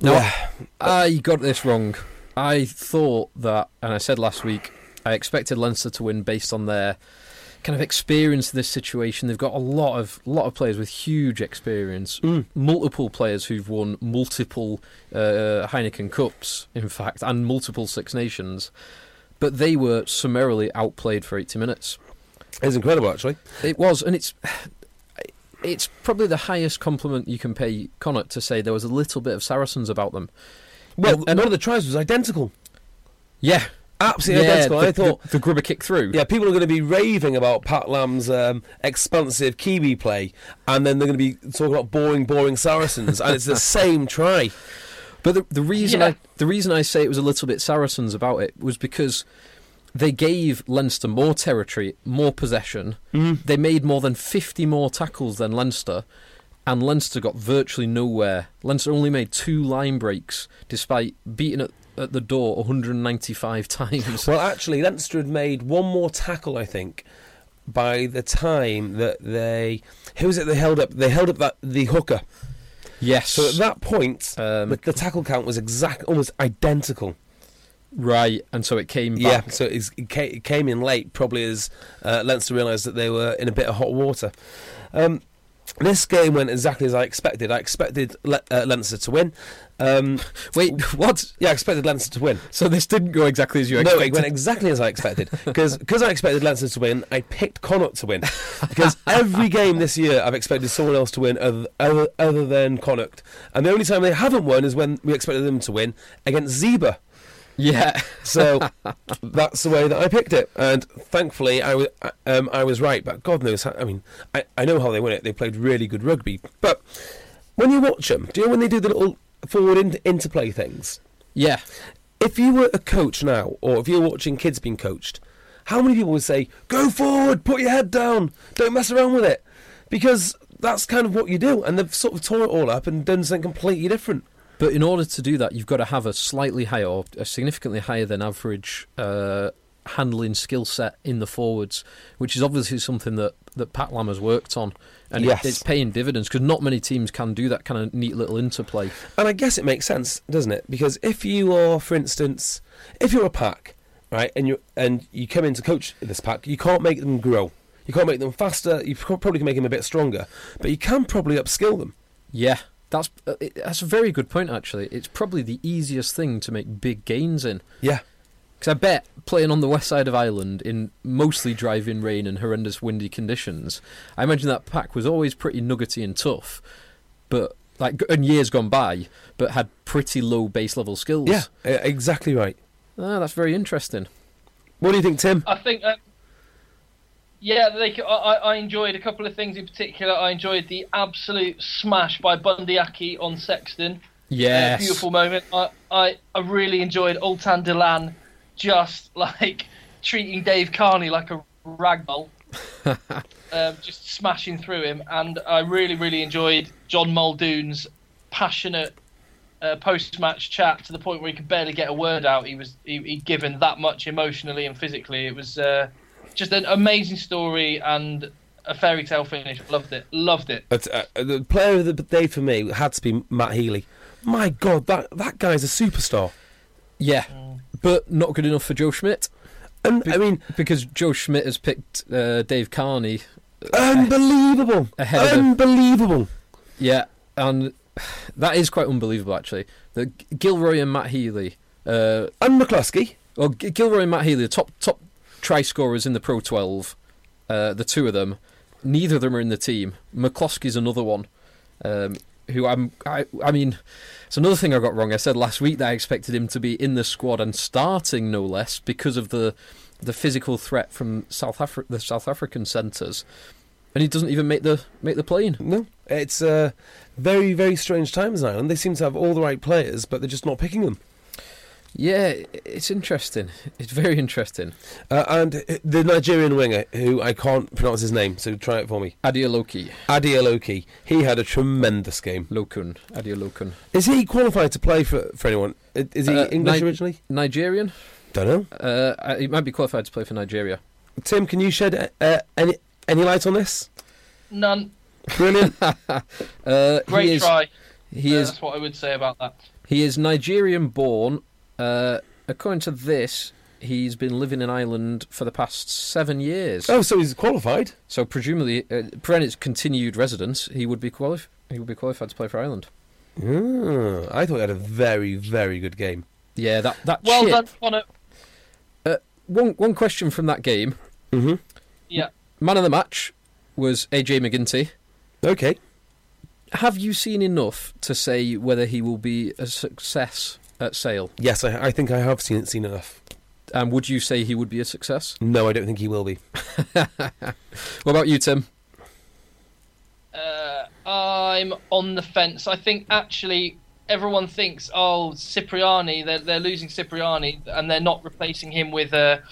C: Now,
B: Yeah.
C: I got this wrong. I thought that, and I said last week, I expected Leinster to win based on their kind of experience in this situation. They've got a lot of lot of players with huge experience, multiple players who've won multiple uh, Heineken Cups, in fact, and multiple Six Nations. But they were summarily outplayed for 80 minutes.
B: It's incredible, actually.
C: It was, and it's it's probably the highest compliment you can pay Connacht to say there was a little bit of Saracens about them.
B: Well,
C: And- and-
B: one of the tries was identical,
C: Yeah,
B: absolutely
C: yeah,
B: identical.
C: The,
B: I thought.
C: the, the grubber kick through.
B: Yeah, people are going to be raving about Pat Lam's um, expansive Kiwi play, and then they're going to be talking about boring, boring Saracens, and it's the (laughs) same try.
C: But the, the reason
D: Yeah.
C: I the reason I say it was a little bit Saracens about it was because they gave Leinster more territory, more possession. They made more than fifty more tackles than Leinster, and Leinster got virtually nowhere. Leinster only made two line breaks, despite beating at, at the door 195 times.
B: Well, actually, Leinster had made one more tackle, I think, by the time that they who was it they held up? They held up that the hooker.
C: yes,
B: So at that point,
C: Um,
B: the, the tackle count was exact, almost identical.
C: Right, and so it came
B: Yeah, so it, came in late, probably as uh, Leinster realised that they were in a bit of hot water. Um, this game went exactly as I expected. I expected Le- uh, Leinster to win. Um, (laughs)
C: Wait, (laughs) what?
B: yeah, I expected Leinster to win.
C: So this didn't go exactly as you expected.
B: No, it went exactly as I expected. (laughs) Because I expected Leinster to win, I picked Connacht to win. Because every game this year, I've expected someone else to win other, other, other than Connacht. And the only time they haven't won is when we expected them to win against Zebre.
C: Yeah.
B: So (laughs) that's the way that I picked it, and thankfully I was um, I was right. But God knows, how, I mean, I, I know how they win it. They played really good rugby. But when you watch them, do you know when they do the little forward in- interplay things?
C: yeah.
B: If you were a coach now, or if you're watching kids being coached, how many people would say, "Go forward, put your head down, don't mess around with it," because that's kind of what you do, and they've sort of torn it all up and done something completely different.
C: But in order to do that, you've got to have a slightly higher, or a significantly higher than average uh, handling skill set in the forwards, which is obviously something that, that Pat Lam has worked on. And it- it's paying dividends because not many teams can do that kind of neat little interplay.
B: And I guess it makes sense, doesn't it? Because if you are, for instance, if you're a pack, right, and you and you come in to coach this pack, you can't make them grow. You can't make them faster. You probably can make them a bit stronger, but you can probably upskill them.
C: Yeah, that's uh, that's a very good point. Actually, it's probably the easiest thing to make big gains in.
B: Yeah,
C: Because I bet playing on the west side of Ireland in mostly driving rain and horrendous windy conditions, I imagine that pack was always pretty nuggety and tough, but like in years gone by, but had pretty low base level skills.
B: yeah, exactly right.
C: ah, that's very interesting.
B: What do you think, Tim?
D: I think, um, yeah, they, c- I, I- enjoyed a couple of things in particular. I enjoyed the absolute smash by Bundee Aki on Sexton.
C: Yes,
D: Uh, beautiful moment. I, I, I really enjoyed Ultan Dillane just (laughs) like treating Dave Kearney like a ragdoll, (laughs) um, just smashing through him. And I really, really enjoyed John Muldoon's passionate uh, post-match chat to the point where he could barely get a word out. He was he, given that much emotionally and physically. It was uh, just an amazing story and a fairy tale finish. Loved it. Loved it.
B: But, uh, the player of the day for me had to be Matt Healy. My God, that that guy's a superstar.
C: yeah, but not good enough for Joe Schmidt
B: And I mean,
C: because Joe Schmidt has picked uh, Dave Kearney.
B: unbelievable,
C: Ahead of
B: unbelievable.
C: Yeah, and (sighs) that is quite unbelievable actually. The Gilroy and Matt Healy. Uh,
B: And McCloskey.
C: Well, Gilroy and Matt Healy, the top top try scorers in the Pro 12, uh, the two of them, neither of them are in the team. McCloskey's another one, um, who I'm. I, I mean, it's another thing I got wrong. I said last week that I expected him to be in the squad and starting no less because of the the physical threat from South Afri- the South African centres, and he doesn't even make the make the plane.
B: No, it's uh, very, very strange times now, and they seem to have all the right players, but they're just not picking them.
C: Yeah, it's interesting. It's very interesting.
B: Uh, and uh, the Nigerian winger, who I can't pronounce his name, so try it for me,
C: Adioloki,
B: Adioloki, he had a tremendous game.
C: Lokun, Adeolokun.
B: Is he qualified to play for, for anyone? Is he
C: Uh,
B: English
C: Ni-
B: originally?
C: Nigerian.
B: Don't know.
C: Uh, he might be qualified to play for Nigeria.
B: Tim, can you shed uh, any any light on this?
D: None.
B: Brilliant. (laughs)
C: Uh,
D: Great
C: he is,
D: try.
C: He
D: Uh,
C: is
D: That's what I would say about that.
C: he is Nigerian born. Uh, according to this, he's been living in Ireland for the past seven years.
B: oh, so he's qualified.
C: So presumably, uh, provided it's continued residence, he would be qualif- He would be qualified to play for Ireland.
B: Ah, I thought he had a very, very good game.
C: Yeah, that that
D: Well
C: chip-
D: done, Connor.
C: One one question from that game.
B: Mm-hmm.
D: Yeah.
C: Man of the match was AJ McGinty.
B: Okay.
C: Have you seen enough to say whether he will be a success at Sale?
B: Yes, I, I think I have seen seen enough.
C: And would you say he would be a success?
B: No, I don't think he will be. (laughs)
C: What about you, Tim?
D: Uh, I'm on the fence. I think actually everyone thinks, oh, Cipriani, they're, they're losing Cipriani and they're not replacing him with a,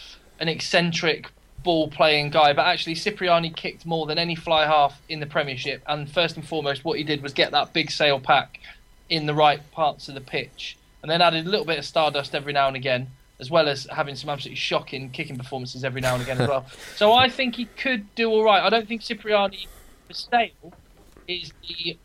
D: an eccentric ball playing guy. But actually, Cipriani kicked more than any fly half in the Premiership. And first and foremost, what he did was get that big Sale pack in the right parts of the pitch and then added a little bit of stardust every now and again. As well as having some absolutely shocking kicking performances every now and again as well. (laughs) So I think he could do all right. I don't think Cipriani for Sale is the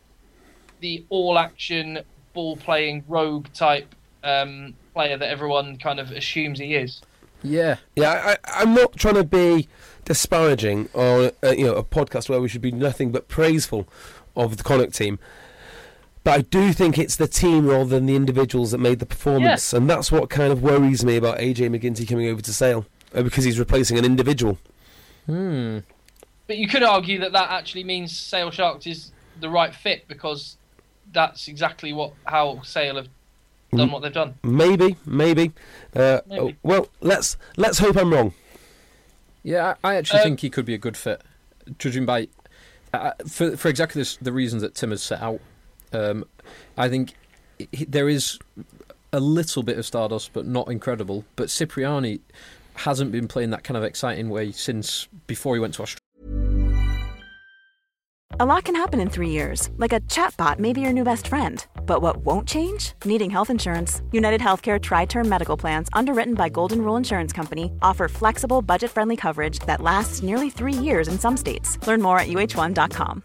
D: the all action ball playing rogue type um, player that everyone kind of assumes he is.
C: Yeah,
B: Yeah, I, I'm not trying to be disparaging or uh, you know a podcast where we should be nothing but praiseful of the Connacht team. But I do think it's the team rather than the individuals that made the performance, and that's what kind of worries me about AJ McGinty coming over to Sale uh, because he's replacing an individual.
C: Hmm.
D: But you could argue that that actually means Sale Sharks is the right fit because that's exactly what how Sale have done what they've done.
B: Maybe, maybe. Uh,
D: Maybe.
B: well, let's let's hope I'm wrong.
C: Yeah, I, I actually
D: Uh,
C: think he could be a good fit, judging by uh, for for exactly this, the reasons that Tim has set out. Um, I think he, there is a little bit of stardust, but not incredible. But Cipriani hasn't been playing that kind of exciting way since before he went to Australia.
E: A lot can happen in three years, like a chatbot may be your new best friend. But what won't change? Needing health insurance. United Healthcare Tri Term Medical Plans, underwritten by Golden Rule Insurance Company, offer flexible, budget friendly coverage that lasts nearly three years in some states. Learn more at uh1.com.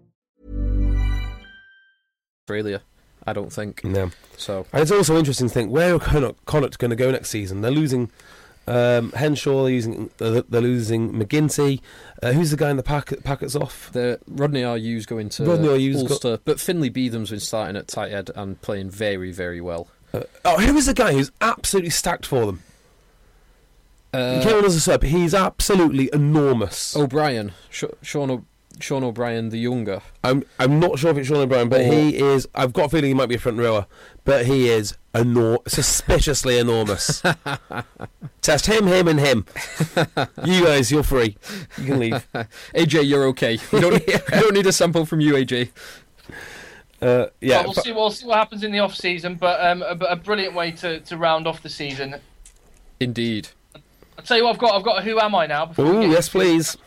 C: I don't think
B: No.
C: so.
B: And it's also interesting to think where are Connacht, going to go next season? They're losing um, Henshaw. They're, using, they're, they're losing McGinty. Uh, who's the guy in the packet, packets off?
C: The Rodney Ayu's going to
B: Rodney got-
C: Ulster, but Finlay Bealham's been starting at tight end and playing very, very well.
B: Uh, oh, who is the guy who's absolutely stacked for them? he
C: Uh,
B: came on as a sub. He's absolutely enormous.
C: O'Brien, Sh- Sean, Sean O'Brien the younger.
B: I'm I'm not sure if it's Sean O'Brien, but
C: Or-
B: he is. I've got a feeling he might be a front rower, but he is enor- suspiciously enormous. (laughs) Test him, him, and him. you guys, you're free. You can leave. (laughs)
C: AJ, you're okay. You don't, you (laughs) don't need a sample from you, AJ.
B: Uh, yeah,
D: Well, we'll see. We'll see what happens in the off season, but um, a, a brilliant way to, to round off the season.
C: Indeed.
D: I'll tell you what I've got. I've got a who am I now?
B: Oh yes,
D: please. it.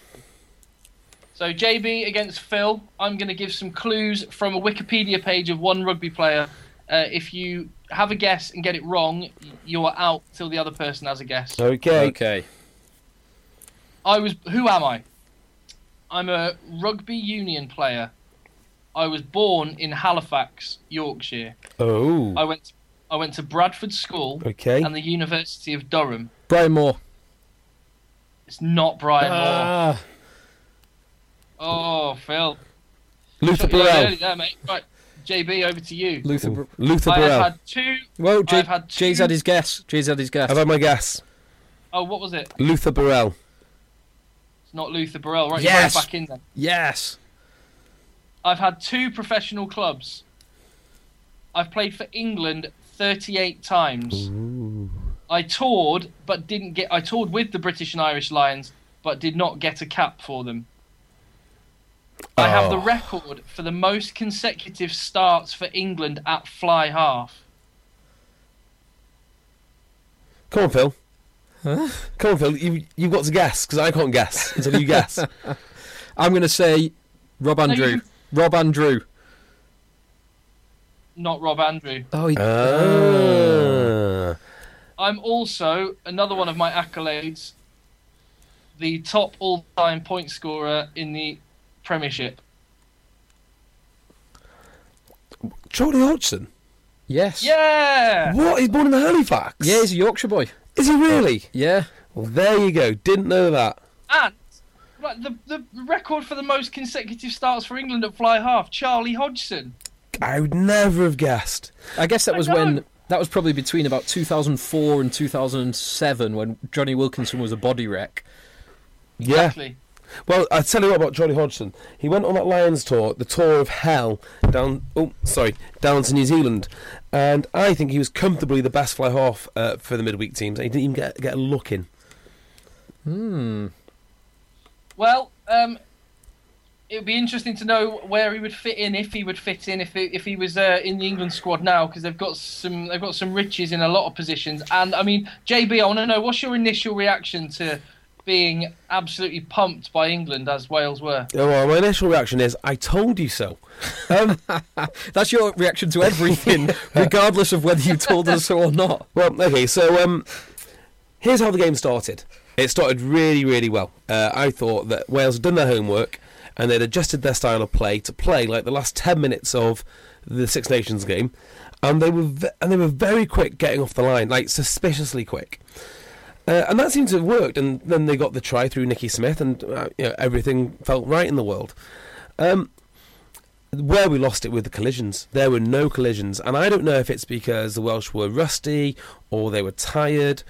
B: Please.
D: So JB against Phil. I'm going to give some clues from a Wikipedia page of one rugby player. Uh, if you have a guess and get it wrong, you are out till the other person has a guess.
B: Okay.
C: Okay.
D: I was. Who am I? I'm a rugby union player. I was born in Halifax, Yorkshire.
B: Oh.
D: I went. I went to Bradford School
B: Okay.
D: and the University of Durham.
C: Brian Moore.
D: It's not Brian Moore. Oh, Phil.
B: Luther
D: Shot you low
B: Burrell.
D: early there, mate. Right, JB, over to you.
C: Luther. Br-
B: Luther
D: I have
B: Burrell.
D: had two.
C: well, Jay,
D: I've had
C: Jay's had his guess. Jay's had his guess.
B: I've had my guess.
D: Oh, what was it?
B: Luther Burrell.
D: It's not Luther Burrell. Right,
C: Yes.
D: you're back in then.
C: Yes.
D: I've had two professional clubs. I've played for England 38 times. I toured, but didn't get. I toured with the British and Irish Lions, but did not get a cap for them. I have the
B: Oh.
D: record for the most consecutive starts for England at fly half.
B: Come on, Phil. Come on, Phil. You you've got to guess because I can't guess until you guess. (laughs)
C: I'm going to say Rob Andrew.
D: you-
C: Rob Andrew.
D: Not Rob Andrew.
C: Oh, he,
B: Ah.
D: I'm also another one of my accolades, the top all-time point scorer in the Premiership.
B: Charlie Hodgson.
C: yes.
D: Yeah.
B: What? He's born in Halifax.
C: Yeah, he's a Yorkshire boy.
B: Is he really?
C: Yeah.
B: Well, there you go. Didn't know that.
D: And right, the the record for the most consecutive starts for England at fly half, Charlie Hodgson.
B: I would never have guessed.
C: I guess that was when that was probably between about 2004 and 2007 when Jonny Wilkinson was a body wreck.
B: Yeah.
D: Exactly.
B: Well, I tell you what about Charlie Hodgson. He went on that Lions tour, the tour of hell, down. Oh, sorry, down to New Zealand, and I think he was comfortably the best fly half uh, for the midweek teams. He didn't even get get a look in.
C: Hmm.
D: Well, um, it would be interesting to know where he would fit in, if he would fit in, if he, if he was uh, in the England squad now, because they've got some they've got some riches in a lot of positions. And I mean, JB, I want to know what's your initial reaction to being absolutely pumped by England as Wales were.
B: Oh, well, my initial reaction is, "I told you so." Um, (laughs)
C: That's your reaction to everything, (laughs) regardless of whether you told us so or not.
B: Well, okay, so um, here's how the game started. It started really, really well. Uh, I thought that Wales had done their homework and they'd adjusted their style of play to play like the last 10 minutes of the Six Nations game. and they were ve- and they were very quick getting off the line, like suspiciously quick. Uh, and that seemed to have worked, and then they got the try through Nicky Smith, and uh, you know, everything felt right in the world. Um, where we lost it with the collisions, there were no collisions, and I don't know if it's because the Welsh were rusty or they were tired,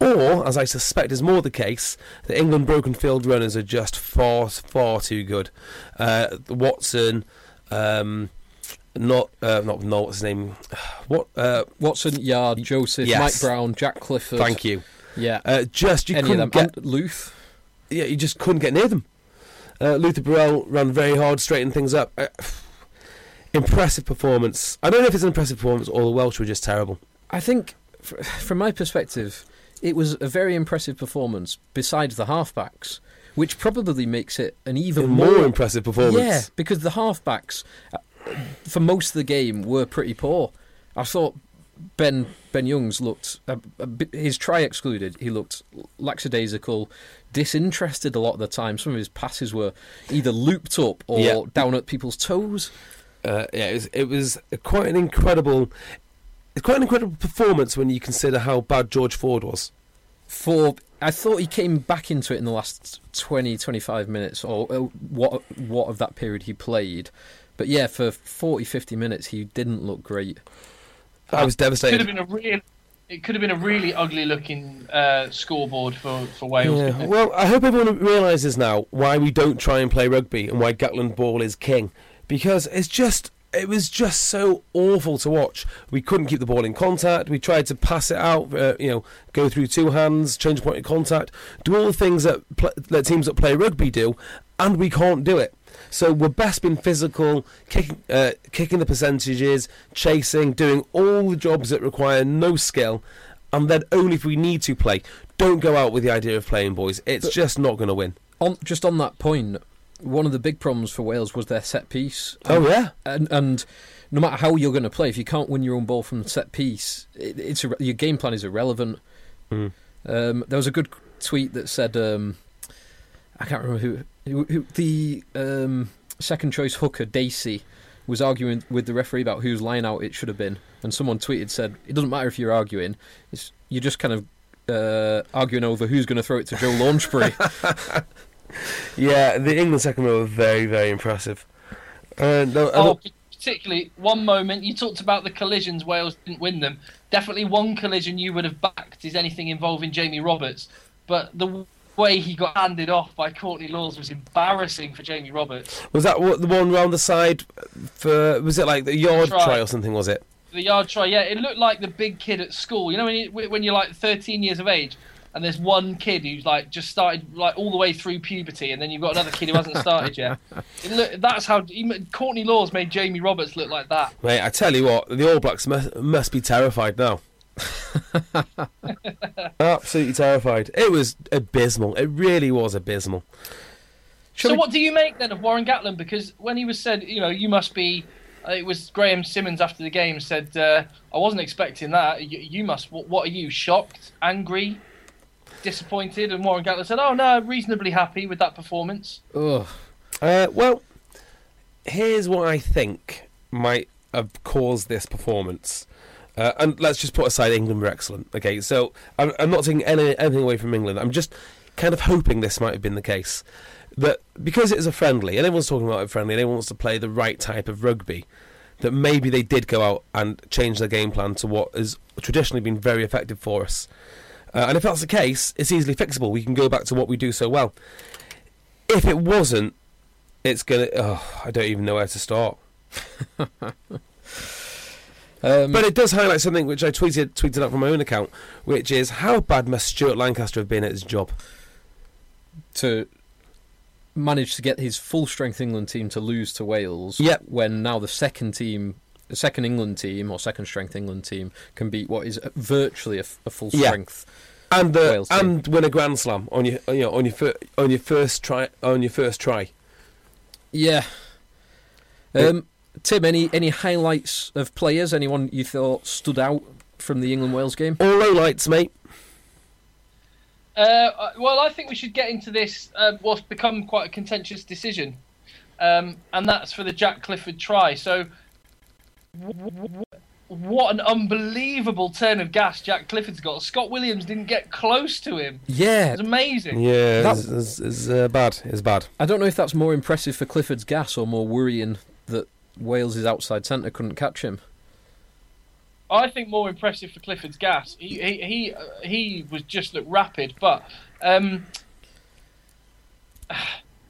B: or, as I suspect is more the case, the England broken field runners are just far, far too good. Uh, Watson, um, not uh, not not what's his name, (sighs) what? Uh,
C: Watson, Yarde, Joseph,
B: Yes.
C: Mike Brown, Jack Clifford.
B: thank you.
C: Yeah.
B: Uh, just you
C: Any
B: couldn't get
C: And Luth.
B: yeah, you just couldn't get near them. Uh, Luther Burrell ran very hard, straightened things up. Uh, impressive performance. I don't know if it's an impressive performance or the Welsh were just terrible.
C: I think, from my perspective, it was a very impressive performance. Besides the halfbacks, which probably makes it an even
B: A more impressive performance.
C: Yeah, because the halfbacks, uh, for most of the game, were pretty poor. I thought Ben Ben Youngs looked a, a bit, his try excluded. He looked lackadaisical, disinterested a lot of the time. Some of his passes were either looped up or
B: Yeah.
C: down at people's toes.
B: Uh, yeah, it was, it was quite an incredible. It's quite an incredible performance when you consider how bad George Ford was.
C: for I thought he came back into it in the last 20 25 minutes or uh, what what of that period he played but yeah for 40 50 minutes he didn't look great
B: I was devastated.
D: Could have been a real. It could have been a really ugly looking uh, scoreboard for, for Wales.
B: Yeah. Well, I hope everyone realises now why we don't try and play rugby and why Gatland ball is king. Because it's just, it was just so awful to watch. We couldn't keep the ball in contact. We tried to pass it out, uh, you know, go through two hands, change point of contact, do all the things that, pl- that teams that play rugby do, and we can't do it. So we're best being physical, kicking, uh, kicking the percentages, chasing, doing all the jobs that require no skill, and then only if we need to play. Don't go out with the idea of playing, boys. It's just not going to win.
C: on just on that point one of the big problems for Wales was their set piece
B: Oh yeah,
C: and and no matter how you're going to play if you can't win your own ball from the set piece it, it's your game plan is irrelevant
B: Hmm.
C: um, there was a good tweet that said um, I can't remember who the um, second choice hooker Dacey was arguing with the referee about whose line out it should have been, and someone tweeted said it doesn't matter if you're arguing, it's, you're just kind of uh, arguing over who's going to throw it to Joe Launchbury. (laughs)
B: yeah. The England second row were very, very impressive. Uh, no,
D: Oh, particularly one moment you talked about the collisions. Wales didn't win them. Definitely one collision you would have backed is anything involving Jamie Roberts, but the way he got handed off by Courtney Lawes was embarrassing for Jamie Roberts.
B: was that what, the one round the side for? Was it like the Yarde
D: Try.
B: try or something? Was it?
D: The Yarde try, yeah, it looked like the big kid at school. You know when you, when you're like 13 years of age. And there's one kid who's like just started like all the way through puberty, and then you've got another kid who hasn't started yet. (laughs) It look, that's how he, Courtney Lawes made Jamie Roberts look like that.
B: Mate, I tell you what, the All Blacks must, must be terrified now. (laughs) Absolutely terrified. It was abysmal. It really was abysmal.
C: Shall
D: so
C: we-
D: what do you make then of Warren Gatland? Because when he was said, you know, you must be. Uh, it was Graham Simmons after the game said, uh, "I wasn't expecting that. You, you must. What, what are you? Shocked, angry, disappointed?" And Warren Gatland said, "Oh no, reasonably happy with that performance."
C: Ugh.
B: Uh, well, here's what I think might have caused this performance. Uh, and let's just put aside England were excellent. Okay, so I'm, I'm not taking any, anything away from England. I'm just kind of hoping this might have been the case. That because it is a friendly, and everyone's talking about a friendly, and everyone wants to play the right type of rugby, that maybe they did go out and change their game plan to what has traditionally been very effective for us. Uh, and if that's the case, it's easily fixable. We can go back to what we do so well. If it wasn't, it's gonna. Oh, I don't even know where to start. (laughs)
C: Um,
B: But it does highlight something which I tweeted tweeted out from my own account, which is how bad must Stuart Lancaster have been at his job?
C: to manage to get his full strength England team to lose to Wales
B: Yep.
C: when now the second team the second England team or second strength England team can beat what is virtually a, a full
B: Yeah.
C: strength
B: And uh,
C: Wales team.
B: and win a Grand Slam on your you know on your fir- on your first try on your first try.
C: yeah um, Tim any any highlights of players anyone you thought stood out from the England Wales game
B: All low lights, mate.
D: Uh, well, I think we should get into this. Uh, what's become quite a contentious decision, um, and that's for the Jack Clifford try. So, w- w- what an unbelievable turn of gas Jack Clifford's got. Scott Williams didn't get close to him.
C: Yeah,
D: It's amazing.
B: Yeah,
C: That-
B: it's, it's, it's uh, bad. It's bad.
C: I don't know if that's more impressive for Clifford's gas or more worrying that Wales' outside centre couldn't catch him.
D: I think more impressive for Clifford's gas. He he he, uh, he was just looked rapid, but um, (sighs)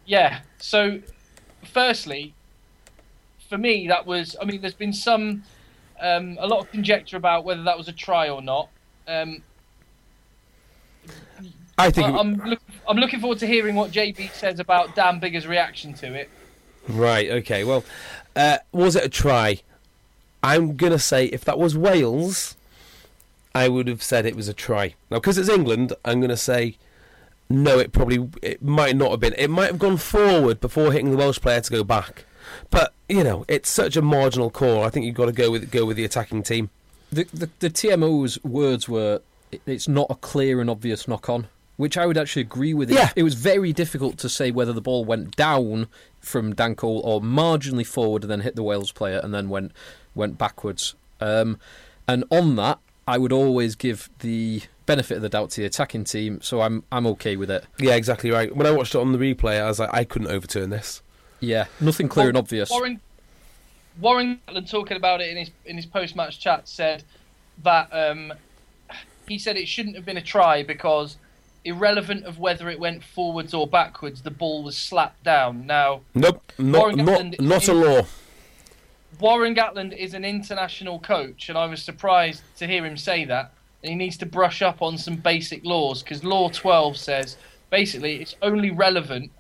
D: yeah. So, firstly, for me, that was. I mean, there's been some um, a lot of conjecture about whether that was a try or not. Um,
B: I think.
D: I, I'm look, I'm looking forward to hearing what JB says about Dan Biggar's reaction to it.
B: Right. Okay. Well, uh, was it a try? I'm gonna say if that was Wales, I would have said it was a try. Now, because it's England, I'm gonna say no. It probably it might not have been. It might have gone forward before hitting the Welsh player to go back. But you know, it's such a marginal call. I think you've got to go with go with the attacking team.
C: The, the, the TMO's words were, it's not a clear and obvious knock on, which I would actually agree with. It-
B: Yeah.
C: It was very difficult to say whether the ball went down from Dan Cole or marginally forward and then hit the Wales player and then went went backwards. Um, and on that, I would always give the benefit of the doubt to the attacking team, so I'm I'm okay with it.
B: Yeah, exactly right. When I watched it on the replay, I was like, I couldn't overturn this.
C: Yeah, nothing clear and obvious.
D: Warren Warren Gatland talking about it in his in his post match chat said that um, he said it shouldn't have been a try because irrelevant of whether it went forwards or backwards, the ball was slapped down. Now
B: Nope, not
D: Warren
B: not
D: Gatland
B: not a law.
D: Warren Gatland is an international coach, and I was surprised to hear him say that. And he needs to brush up on some basic laws because Law 12 says basically it's only relevant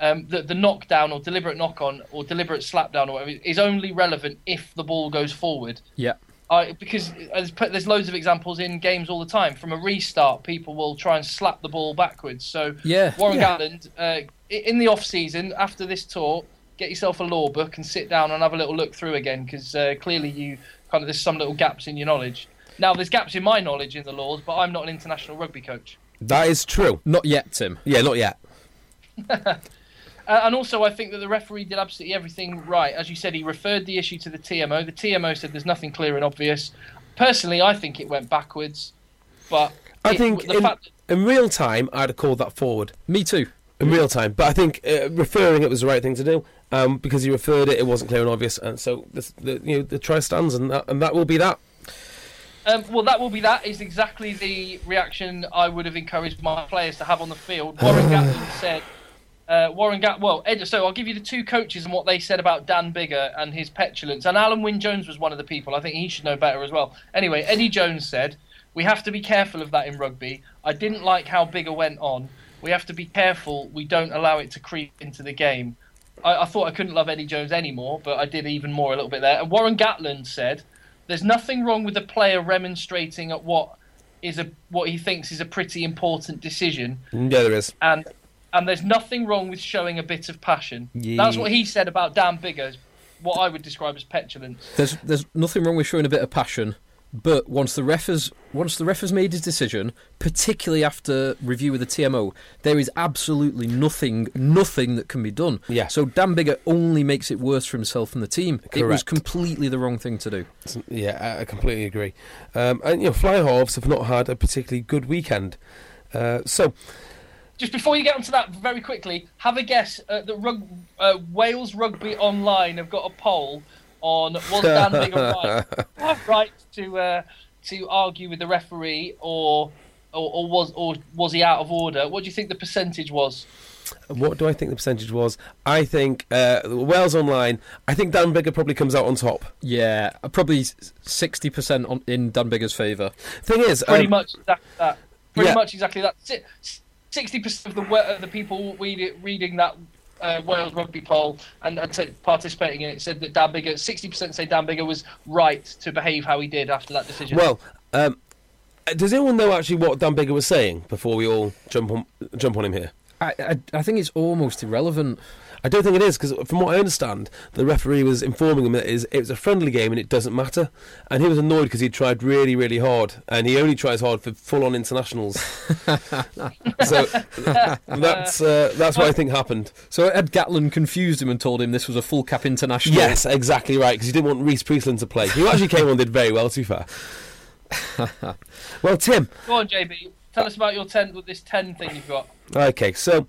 D: um, that the knockdown or deliberate knock on or deliberate slapdown or whatever is only relevant if the ball goes forward.
C: Yeah,
D: I, because there's, there's loads of examples in games all the time. From a restart, people will try and slap the ball backwards. So
C: Yeah,
D: Warren
B: yeah.
D: Gatland, uh, in the off season after this tour, get yourself a law book and sit down and have a little look through again because uh, clearly you kind of there's some little gaps in your knowledge. Now there's gaps in my knowledge in the laws, but I'm not an international rugby coach.
B: That is true.
C: not yet, Tim.
B: Yeah, not yet. (laughs)
D: Uh, and also, I think that the referee did absolutely everything right. As you said, he referred the issue to the TMO. The TMO said there's nothing clear and obvious. Personally, I think it went backwards, but
B: I
D: it-
B: think
D: the
B: in,
D: fact
B: in real time, I'd have called that forward.
C: Me too.
B: in real time. But I think uh, referring it was the right thing to do um, because he referred it. It wasn't clear and obvious, and so this, the you know the try stands, and that, and that will be that.
D: Um, well, that will be that. Is exactly the reaction I would have encouraged my players to have on the field. Warren Gatland said. Uh, Warren Gat. Well, Ed, so I'll give you the two coaches and what they said about Dan Biggar and his petulance. And Alun Wyn Jones was one of the people. I think he should know better as well. Anyway, Eddie Jones said, "We have to be careful of that in rugby. I didn't like how Biggar went on. We have to be careful. We don't allow it to creep into the game." I, I thought I couldn't love Eddie Jones anymore, but I did even more a little bit there. And Warren Gatland said, "There's nothing wrong with a player remonstrating at what is a what he thinks is a pretty important decision,
B: Yeah, there is.
D: and and there's nothing wrong with showing a bit of passion."
B: Yeah.
D: That's what he said about Dan Biggar, what I would describe as petulance.
C: There's there's nothing wrong with showing a bit of passion, but once the ref has once the ref has made his decision, particularly after review with the TMO, there is absolutely nothing nothing that can be done.
B: Yeah.
C: So Dan Biggar only makes it worse for himself and the team. Correct. It was completely the wrong thing to do.
B: Yeah, I, I completely agree. Um, and you know, fly halves have not had a particularly good weekend. Uh, so
D: Just before you get onto that, very quickly, have a guess. Uh, the rug, uh, Wales Rugby Online have got a poll on was (laughs) Dan Biggar right, right to uh, to argue with the referee, or, or or was or was he out of order? What do you think the percentage was?
B: what do I think the percentage was? I think uh, Wales online. I think Dan Biggar probably comes out on top.
C: Yeah, uh, probably sixty percent in Dan Biggar's favour.
B: Thing is,
D: Pretty
B: um,
D: much exactly that. Pretty
B: yeah.
D: much exactly that. Sixty percent of the wa- uh, the people read reading that uh, Wales rugby poll and, and t- participating in it said that Dan Biggar, sixty percent say Dan Biggar was right to behave how he did after that decision.
B: Well, um, does anyone know actually what Dan Biggar was saying before we all jump on jump on him here?
C: I, I, I think it's almost irrelevant.
B: I don't think it is because, from what I understand, the referee was informing him that it, is, it was a friendly game and it doesn't matter. And he was annoyed because he tried really, really hard, and he only tries hard for full-on internationals. (laughs) so that's uh, that's what I think happened.
C: So Ed Gatland confused him and told him this was a full cap international.
B: Yes, exactly right. Because he didn't want Rhys Priestland to play. He actually came on and did very well, to be fair. (laughs) well, Tim.
D: Go on, JB. Tell us about your ten with this ten thing you've got.
B: Okay, so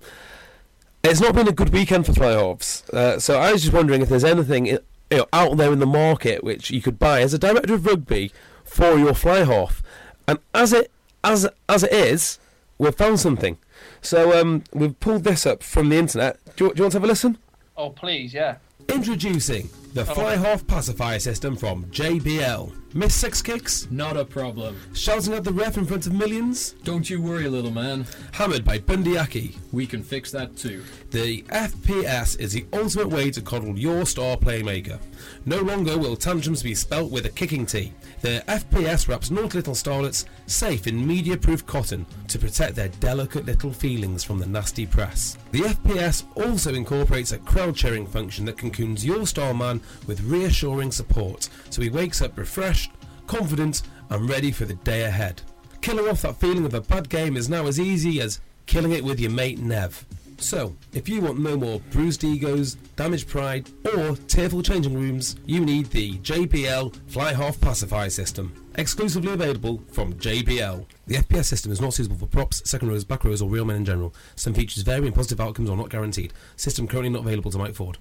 B: it's not been a good weekend for fly halves. Uh, so I was just wondering if there's anything you know, out there in the market which you could buy as a director of rugby for your fly half. And as it as as it is, we've found something. So um, we've pulled this up from the internet. Do you, do you want to have a listen?
D: Oh, please, yeah.
B: Introducing the fly half pacifier system from JBL. Miss six kicks?
F: Not a problem.
B: Shouting at the ref in front of millions?
F: Don't you worry, little man.
B: Hammered by Bundee Aki.
F: We can fix that too.
B: The FPS is the ultimate way to coddle your star playmaker. No longer will tantrums be spelt with a kicking T. The FPS wraps naughty little starlets safe in media-proof cotton to protect their delicate little feelings from the nasty press. The FPS also incorporates a crowd cheering function that cocoons your star man with reassuring support, so he wakes up refreshed, confident, and ready for the day ahead. Killing off that feeling of a bad game is now as easy as killing it with your mate Nev. So, if you want no more bruised egos, damaged pride, or tearful changing rooms, you need the JBL Fly Half Pacifier System. Exclusively available from JBL. The FPS system is not suitable for props, second rows, back rows, or real men in general. Some features vary and positive outcomes are not guaranteed. System currently not available to Mike Ford.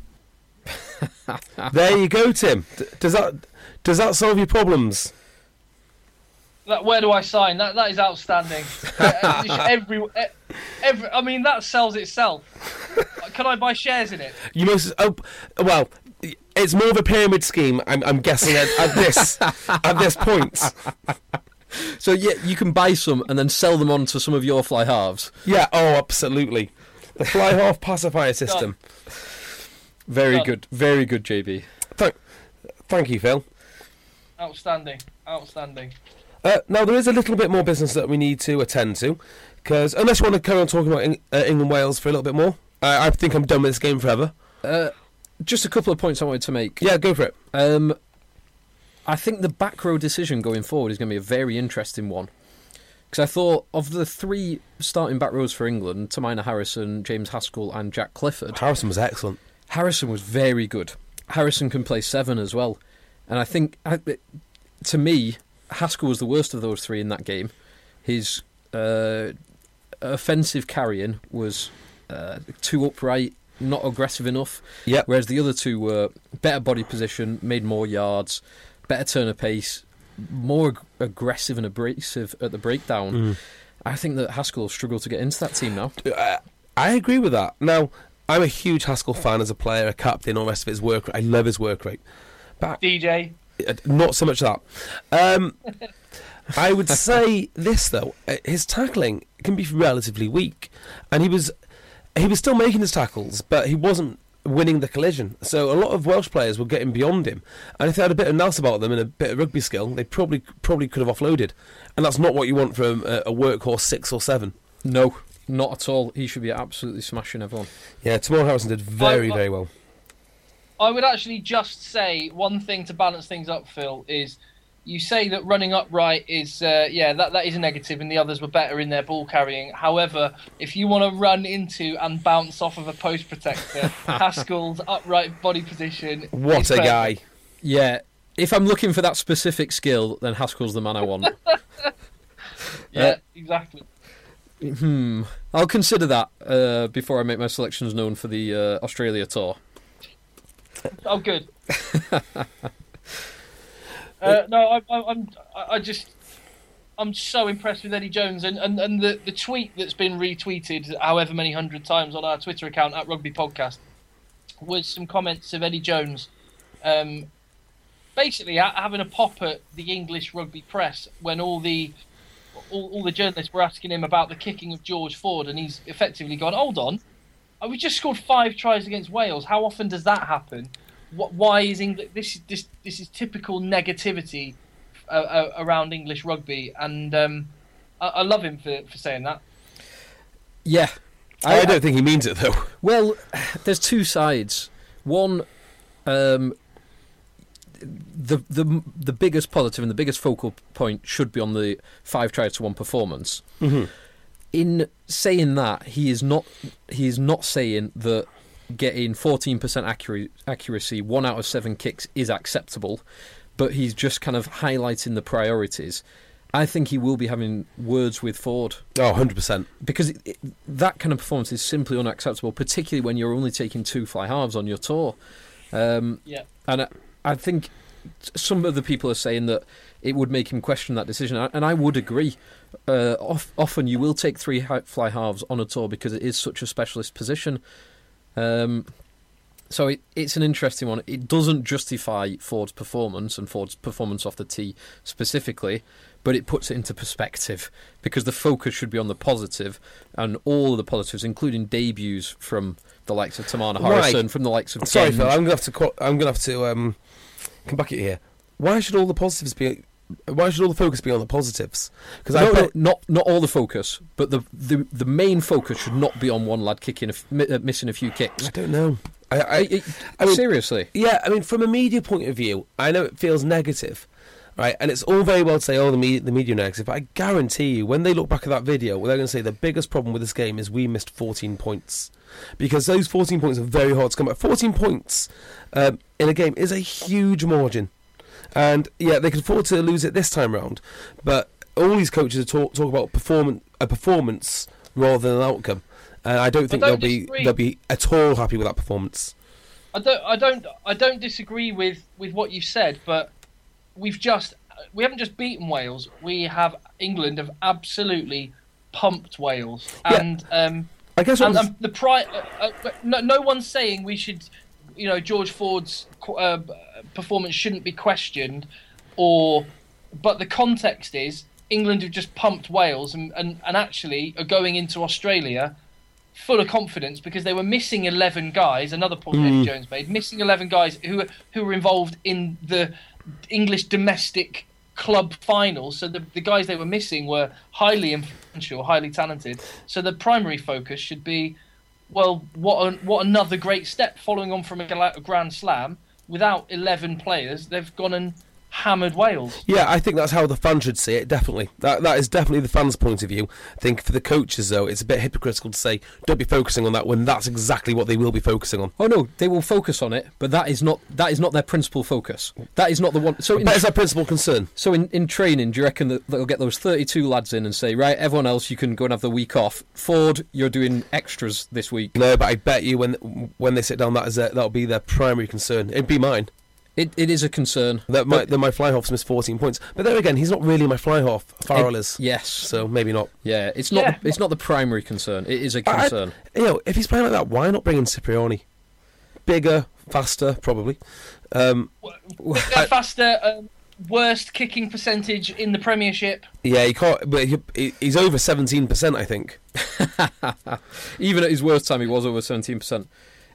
B: (laughs) there you go, Tim. Does that does that solve your problems?
D: That, where do I sign? That that is outstanding. (laughs) Uh, every, eh, every, I mean, that sells itself. Can I buy shares in it?
B: You must. Oh, well, it's more of a pyramid scheme. I'm, I'm guessing at, at this at this point. (laughs)
C: So yeah, you can buy some and then sell them on to some of your fly halves.
B: Yeah. Oh, absolutely. The fly half pacifier system.
C: Very
D: Done.
C: good, very good, JB.
B: Thank, thank you, Phil.
D: Outstanding, outstanding.
B: Uh, now there is a little bit more business that we need to attend to, because unless you want to carry on talking about Eng- uh, England Wales for a little bit more, I I think I'm done with this game forever.
C: Uh, just a couple of points I wanted to make.
B: Yeah, go for it.
C: Um, I think the back row decision going forward is going to be a very interesting one. Because I thought of the three starting back rows for England, Teimana Harrison, James Haskell, and Jack Clifford,
B: Harrison was excellent.
C: Harrison was very good. Harrison can play seven as well. And I think, to me, Haskell was the worst of those three in that game. His uh, offensive carrying was uh, too upright, not aggressive enough.
B: Yep.
C: Whereas the other two were better body position, made more yards, better turn of pace, more ag- aggressive and abrasive at the breakdown. I think that Haskell will struggle to get into that team now.
B: Uh, I agree with that. Now, I'm a huge Haskell fan as a player, a captain, all the rest of his work. I love his work rate. But
D: DJ,
B: Uh, not so much that. Um, (laughs) I would say this though: uh, his tackling can be relatively weak, and he was he was still making his tackles, but he wasn't winning the collision. So a lot of Welsh players were getting beyond him, and if they had a bit of nous about them and a bit of rugby skill, they probably probably could have offloaded, and that's not what you want from a, a workhorse six or seven.
C: No, not at all. He should be absolutely smashing everyone.
B: Yeah, Teimana Harrison did very
D: I- I-
B: very well.
D: I would actually just say one thing to balance things up, Phil, is you say that running upright is uh, yeah that that is a negative, and the others were better in their ball carrying. However, if you want to run into and bounce off of a post protector, (laughs) Haskell's upright body position.
B: What a
D: perfect.
B: guy!
C: Yeah, if I'm looking for that specific skill, then Haskell's the man I want. (laughs)
D: Yeah,
C: Uh,
D: exactly.
C: hmm. I'll consider that uh, before I make my selections known for the uh, Australia tour.
D: Oh, (laughs) good. (laughs) uh, no, I, I, I'm. I just. I'm so impressed with Eddie Jones and, and, and the, the tweet that's been retweeted however many hundred times on our Twitter account at Rugby Podcast was some comments of Eddie Jones um, basically having a pop at the English rugby press when all the all, all the journalists were asking him about the kicking of George Ford and he's effectively gone, hold on, we just scored five tries against Wales. How often does that happen? What, why is England? This is this this is typical negativity uh, uh, around English rugby, and um, I, I love him for, for saying that.
C: Yeah,
B: I, don't think he means it though. (laughs)
C: Well, there's two sides. One, um, the the the biggest positive and the biggest focal point should be on the five tries to one performance. In saying that, he is not he is not saying that getting 14% accura- accuracy, one out of seven kicks, is acceptable, but he's just kind of highlighting the priorities. I think he will be having words with Ford
B: Oh, 100%.
C: because it, it, that kind of performance is simply unacceptable, particularly when you're only taking two fly halves on your tour. Um,
D: Yeah.
C: and I, I think some of the people are saying that it would make him question that decision, and I- would agree. Uh, of, often you will take three fly halves on a tour because it is such a specialist position. Um, so it, it's an interesting one. It doesn't justify Ford's performance and Ford's performance off the tee specifically, but it puts it into perspective because the focus should be on the positive and all of the positives, including debuts from the likes of Teimana
B: Right.
C: Harrison, from the likes of
B: Sorry. Phil. I'm gonna have to. I'm gonna have to um, come back at here. Why should all the positives be? Why should all the focus be on the positives? Because I
C: no,
B: bet,
C: no, not not all the focus, but the, the the main focus should not be on one lad kicking, a uh, missing a few kicks.
B: I don't know. I, I,
C: I-
B: I mean-
C: seriously,
B: Yeah, I mean, from a media point of view, I know it feels negative, right? And it's all very well to say, "Oh, the media, the media negative," but I guarantee you, when they look back at that video, they're going to say the biggest problem with this game is we missed 14 points, because those 14 points are very hard to come by. 14 points um, in a game is a huge margin, and yeah, they can afford to lose it this time round. But all these coaches talk talk about performance, a performance rather than an outcome. And I don't think
D: don't
B: they'll be they'll be at all happy with that performance.
D: I don't, I don't, I don't disagree with with what you said, but we've just, we haven't just beaten Wales. We have England have absolutely pumped Wales,
B: Yeah.
D: and um,
B: I guess
D: and,
B: was-
D: um, the pri- uh, uh, no, no one's saying we should, you know, George Ford's uh, performance shouldn't be questioned, or, but the context is England have just pumped Wales and, and, and actually are going into Australia full of confidence because they were missing 11 guys. Another point Eddie Jones made, missing 11 guys who who were involved in the English domestic club finals. So the, the guys they were missing were highly influential, highly talented. So the primary focus should be, well, what what another great step following on from a Grand Slam. Without 11 players, they've gone and hammered Wales.
B: Yeah, I think that's how the fans should see it. Definitely, that that is definitely the fans' point of view. I think for the coaches, though, it's a bit hypocritical to say don't be focusing on that when that's exactly what they will be focusing on.
C: Oh no, they will focus on it, but that is not that is not their principal focus. That is not the one. So in,
B: But their principal concern.
C: so in, in training, do you reckon that they'll get those thirty-two lads in and say, right, everyone else, you can go and have the week off. Ford, you're doing extras this week.
B: No, but I bet you when when they sit down, that is their, that'll be their primary concern. It'd be mine.
C: It, it is a concern.
B: That my
C: But-
B: that my fly half's missed 14 points. But there again, he's not really my fly half. Farrell
C: It-
B: is.
C: Yes.
B: So maybe not.
C: Yeah, it's not.
D: Yeah.
C: The, it's not the primary concern. It is a concern.
B: you know, if he's playing like that, why not bring in Cipriani? Bigger, faster, probably. Um,
D: Bigger, (laughs) faster, um, worst kicking percentage in the Premiership.
B: yeah, he can't. But he, he- he's over 17%, I think. (laughs)
C: Even at his worst time, he was over seventeen percent.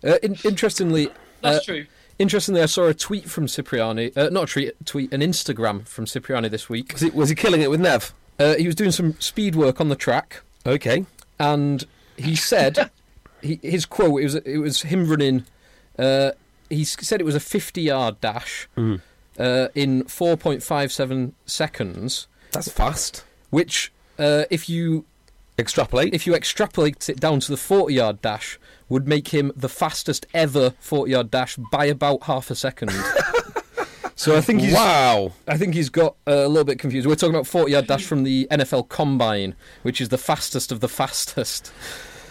C: Uh, in, interestingly,
D: That's
C: uh,
D: true.
C: Interestingly, I saw a tweet from Cipriani. Uh, not a tweet, tweet, an Instagram from Cipriani this week.
B: Was he, was he killing it with Nev?
C: Uh, he was doing some speed work on the track,
B: Okay.
C: and he said he, his quote. It was it was him running. Uh, he said it was a fifty-yard dash uh, in four point five seven seconds,
B: That's fast.
C: which, uh, if you
B: Extrapolate.
C: if you extrapolate it down to the forty-yard dash, would make him the fastest ever forty-yard dash by about half a second. (laughs) so I think he's
B: wow.
C: I think he's got uh, a little bit confused. We're talking about 40 yard dash from the NFL Combine, which is the fastest of the fastest.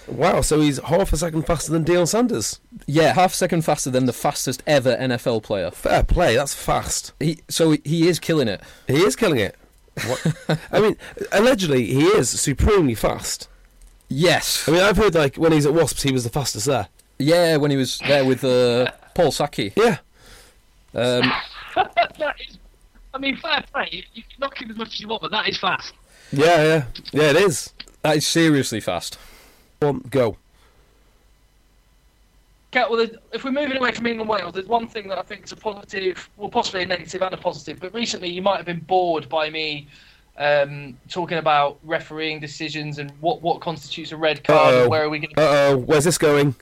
B: Wow, so he's half a second faster than Deion Sanders.
C: Yeah, half a second faster than the fastest ever NFL player.
B: Fair play, that's fast.
C: He, so he is killing it.
B: He is killing it. What? (laughs) I mean, allegedly, he is supremely fast.
C: Yes.
B: I mean, I've heard, like, when he's at Wasps, he was the fastest there.
C: Yeah, when he was there with uh, Paul Sackey.
B: Yeah.
C: Um, (laughs)
D: that is, I mean, fair play. You can knock him as much as you want, but that is fast.
B: Yeah, yeah. Yeah, it is.
C: that is seriously fast.
B: One, go.
D: Okay, well, if we're moving away from England Wales, there's one thing that I think is a positive, well, possibly a negative and a positive. But recently, you might have been bored by me um, talking about refereeing decisions and what, what constitutes a red card
B: Uh-oh.
D: and where are we going to.
B: Uh oh, where's this going?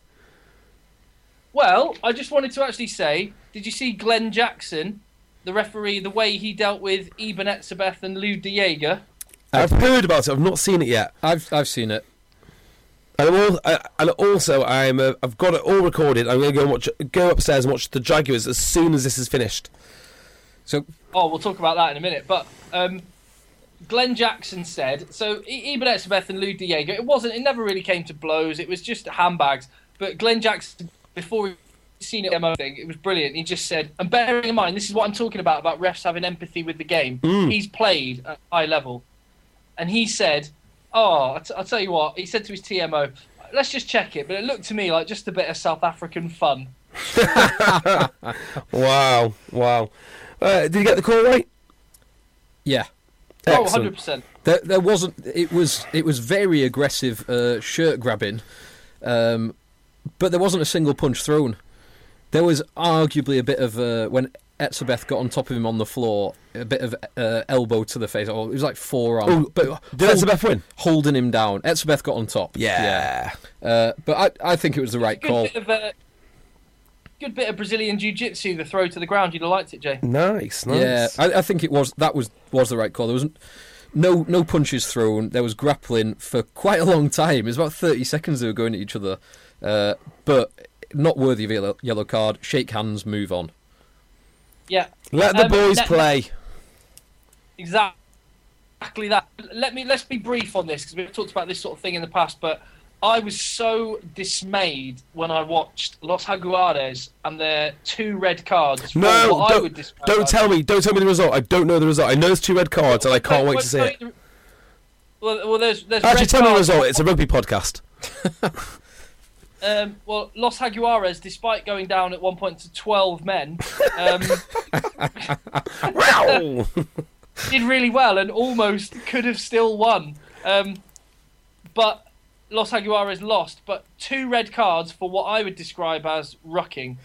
D: Well, I just wanted to actually say, did you see Glenn Jackson, the referee, the way he dealt with Eben Etzebeth and Lood de Jager?
B: I've heard about it. I've not seen it yet.
C: I've I've seen it.
B: And, I'm all, I, and also, I'm uh, I've got it all recorded. I'm going to go and watch, go upstairs and watch the Jaguars as soon as this is finished.
C: So
D: Oh, we'll talk about that in a minute. But um, Glenn Jackson said so. E- Eben Etzebeth and Lood de Jager. It wasn't. It never really came to blows. It was just handbags. But Glenn Jackson, before we seen it demo thing, it was brilliant. He just said, and bearing in mind, this is what I'm talking about about refs having empathy with the game. He's played at high level, and he said, "Oh, I'll, t- I'll tell you what." He said to his TMO, "Let's just check it." But it looked to me like just a bit of South African fun. (laughs)
B: Wow, wow. Uh, did you get the call right?
C: yeah,
D: Oh, 100 percent.
C: there, there wasn't. It was it was very aggressive uh, shirt grabbing, um, but there wasn't a single punch thrown. There was arguably a bit of uh, when Etzebeth got on top of him on the floor, a bit of uh, elbow to the face. Oh, it was like forearm.
B: Oh,
C: but
B: did Etzebeth win?
C: Holding him down. Etzebeth got on top.
B: Yeah.
C: Uh, but I, I think it was the right
D: good
C: call.
D: Bit of, uh, good bit of Brazilian jiu-jitsu, the throw to the ground. You'd have liked it, Jay.
B: Nice, nice.
C: Yeah, I, I think it was that was was the right call. There wasn't no no punches thrown. There was grappling for quite a long time. It was about thirty seconds they were going at each other, uh, but not worthy of a yellow, yellow card. Shake hands, move on.
D: Yeah,
B: Let the
D: Um,
B: boys
D: let-
B: play.
D: exactly that. Let me let's be brief on this because we've talked about this sort of thing in the past. But I was so dismayed when I watched Los Jaguares and their two red cards.
B: No,
D: what I would
B: don't, don't tell me. Don't tell me the result. I don't know the result. I know there's two red cards, and I can't wait to see it.
D: Well, well, there's there's
B: Actually, tell me the result. It's a rugby podcast.
D: Um, well, Los Jaguares, despite going down at one point to 12 men, um, (laughs) did really well and almost could have still won. Um, but Los Jaguares lost, but two red cards for what I would describe as rucking.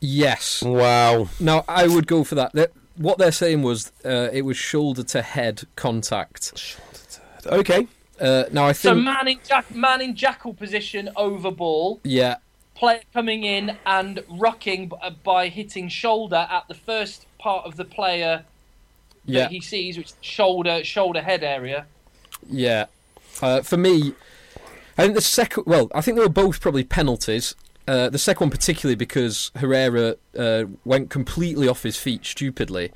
C: Yes.
B: wow.
C: Now I would go for that. That- What they're saying was uh, it was shoulder to head contact. Shoulder to head.
B: Okay.
C: Uh, now I
D: So
C: think
D: man in, jack- man in jackal position over ball,
C: yeah,
D: player coming in and rucking uh, by hitting shoulder at the first part of the player
C: yeah.
D: he sees, which is shoulder shoulder head area.
C: Yeah. Uh, for me, I think the second. Well, I think they were both probably penalties. Uh, the second one particularly because Herrera uh, went completely off his feet stupidly,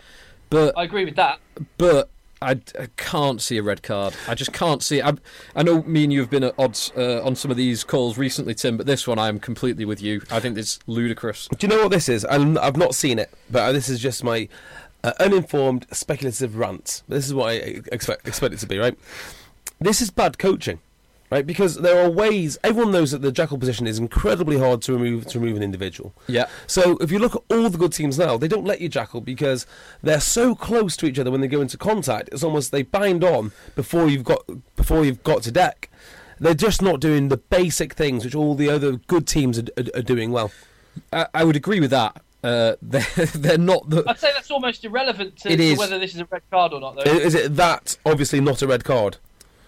C: but
D: I agree with that.
C: but I, I can't see a red card. I just can't see. It. I, I know me and you have been at odds uh, on some of these calls recently, Tim, but this one I am completely with you. I think it's ludicrous.
B: Do you know what this is? I'm, I've not seen it, but this is just my uh, uninformed, speculative rant. This is what I expect, expect it to be, right? This is bad coaching, right? Because there are ways. Everyone knows that the jackal position is incredibly hard to remove to remove an individual.
C: Yeah.
B: So if you look at all the good teams now, they don't let you jackal because they're so close to each other when they go into contact. It's almost they bind on before you've got before you've got to deck. They're just not doing the basic things which all the other good teams are, are, are doing well.
C: I, I would agree with that. Uh, (laughs) they're, they're not the.
D: I'd say that's almost irrelevant to,
C: It
D: to whether this is a red card or not, though.
B: Is it that obviously not a red card?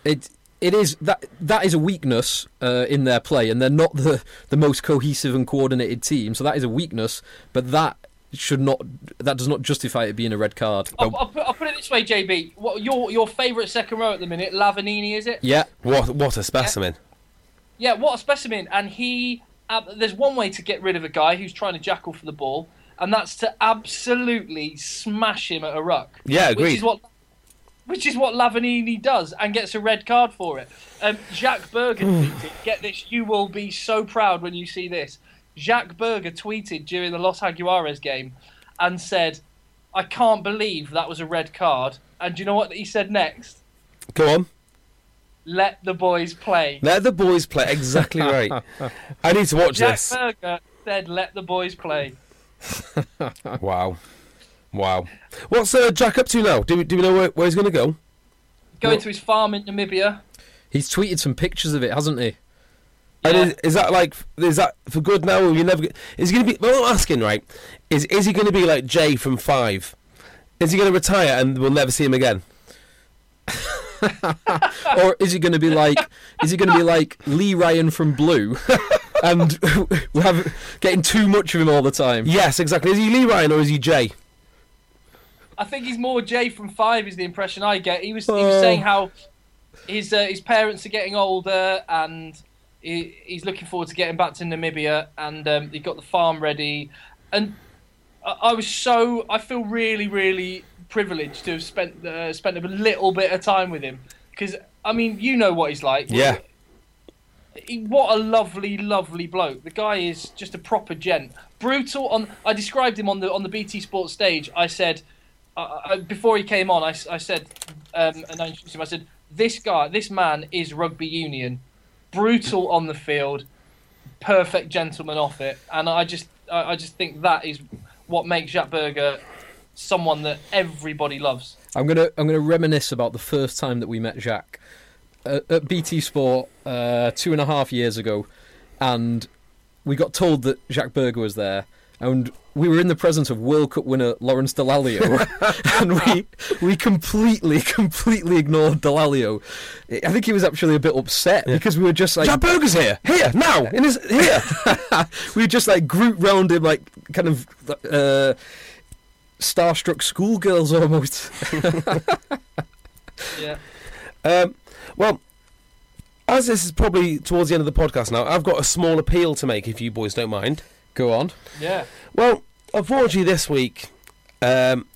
C: It it is that that is a weakness uh, in their play, and they're not the the most cohesive and coordinated team. So that is a weakness, but that should not that does not justify it being a red card.
D: I'll, I'll, put, I'll put it this way, JB. What your your favourite second row at the minute, Lavanini, is it?
C: Yeah,
B: What what a specimen!
D: Yeah, what a specimen. And he, uh, there's one way to get rid of a guy who's trying to jackal for the ball, and that's to absolutely smash him at a ruck.
B: Yeah,
D: Which is what, which is what Lavanini does, and gets a red card for it. Um, Jacques Burger tweeted, "Get this, you will be so proud when you see this." Jacques Burger tweeted during the Los Jaguares game, and said, "I can't believe that was a red card." And do you know what he said next?
B: Go on,
D: Let the boys play.
B: let the boys play. Exactly right. (laughs) I need to watch
D: Jack
B: this.
D: Burger said, "Let the boys play." (laughs)
B: Wow, wow. What's uh, Jack up to now? Do we, do we know where, where he's going to go?
D: Going
B: Well-
D: to his farm in Namibia.
C: he's tweeted some pictures of it, hasn't he?
B: And is, is that like is that for good now? Or you never? Is he going to be? Well, I'm asking right. Is is he going to be like Jay from Five? Is he going to retire and we'll never see him again? (laughs)
C: or is he going to be like is he going to be like Lee Ryan from Blue and (laughs) we have getting too much of him all the time?
B: Yes, exactly. Is he Lee Ryan or is he Jay?
D: I think he's more Jay from Five. Is the impression I get. He was he was
B: Oh.
D: saying how his uh, his parents are getting older and he, he's looking forward to getting back to Namibia and um, he got the farm ready. And I, I was so I feel really really privileged to have spent uh, spent a little bit of time with him because I mean you know what he's like.
B: Yeah.
D: He, what a lovely, lovely bloke. The guy is just a proper gent. Brutal. On I described him on the on the BT Sports stage. I said uh, uh, before he came on, I, I said um, and I introduced him. I said this guy, this man is rugby union. Brutal on the field, perfect gentleman off it, and I just I, I just think that is what makes Jack Burger someone that everybody loves.
C: I'm gonna I'm gonna reminisce about the first time that we met Jacques at, at BT Sport uh, two and a half years ago, and we got told that Jacques Burger was there, and we were in the presence of World Cup winner Lawrence Dallaglio, (laughs) (laughs) and we we completely completely ignored Delalio. I think he was actually a bit upset because we were just like
B: Jack Burger's here, here now, in his here. (laughs)
C: we were just like grouped round him like kind of uh, starstruck schoolgirls almost.
D: Yeah.
B: Um, well, as this is probably towards the end of the podcast now, I've got a small appeal to make if you boys don't mind.
C: Go on.
D: Yeah.
B: Well, unfortunately, this week, um,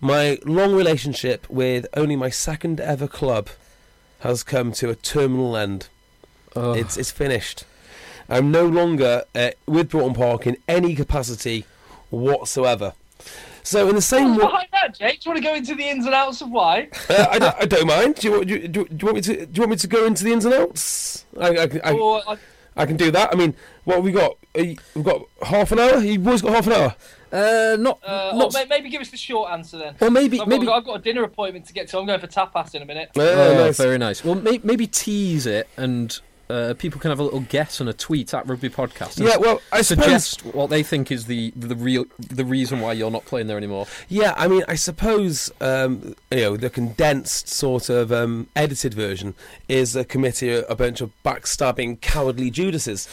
B: my long relationship with only my second ever club has come to a terminal end. It's it's finished. I'm no longer uh, with Broughton Park in any capacity whatsoever. So in the same way,
D: behind that, Jake? Do you want to go into the ins and outs of why?
B: uh, I, don't, I don't mind. Do you, want- do, you, do you want me to? Do you want me to go into the ins and outs? I, I, I,
D: I,
B: I can do that. I mean, what have we got? Uh, We've got half an hour. You boys got half an hour.
C: Uh, not
D: uh,
C: not.
D: or may- maybe give us the short answer then.
C: Or maybe
D: I've got,
C: maybe.
D: I've got a dinner appointment to get to. I'm going for tapas in a minute.
B: Uh,
C: Oh,
B: nice.
C: very nice. Well, may, maybe tease it, and uh, people can have a little guess on a tweet at Rugby Podcast.
B: Yeah, well, I suppose.
C: suggest what they think is the the real the reason why you're not playing there anymore.
B: Yeah, I mean, I suppose um, you know the condensed sort of um, edited version is a committee of a bunch of backstabbing, cowardly Judases.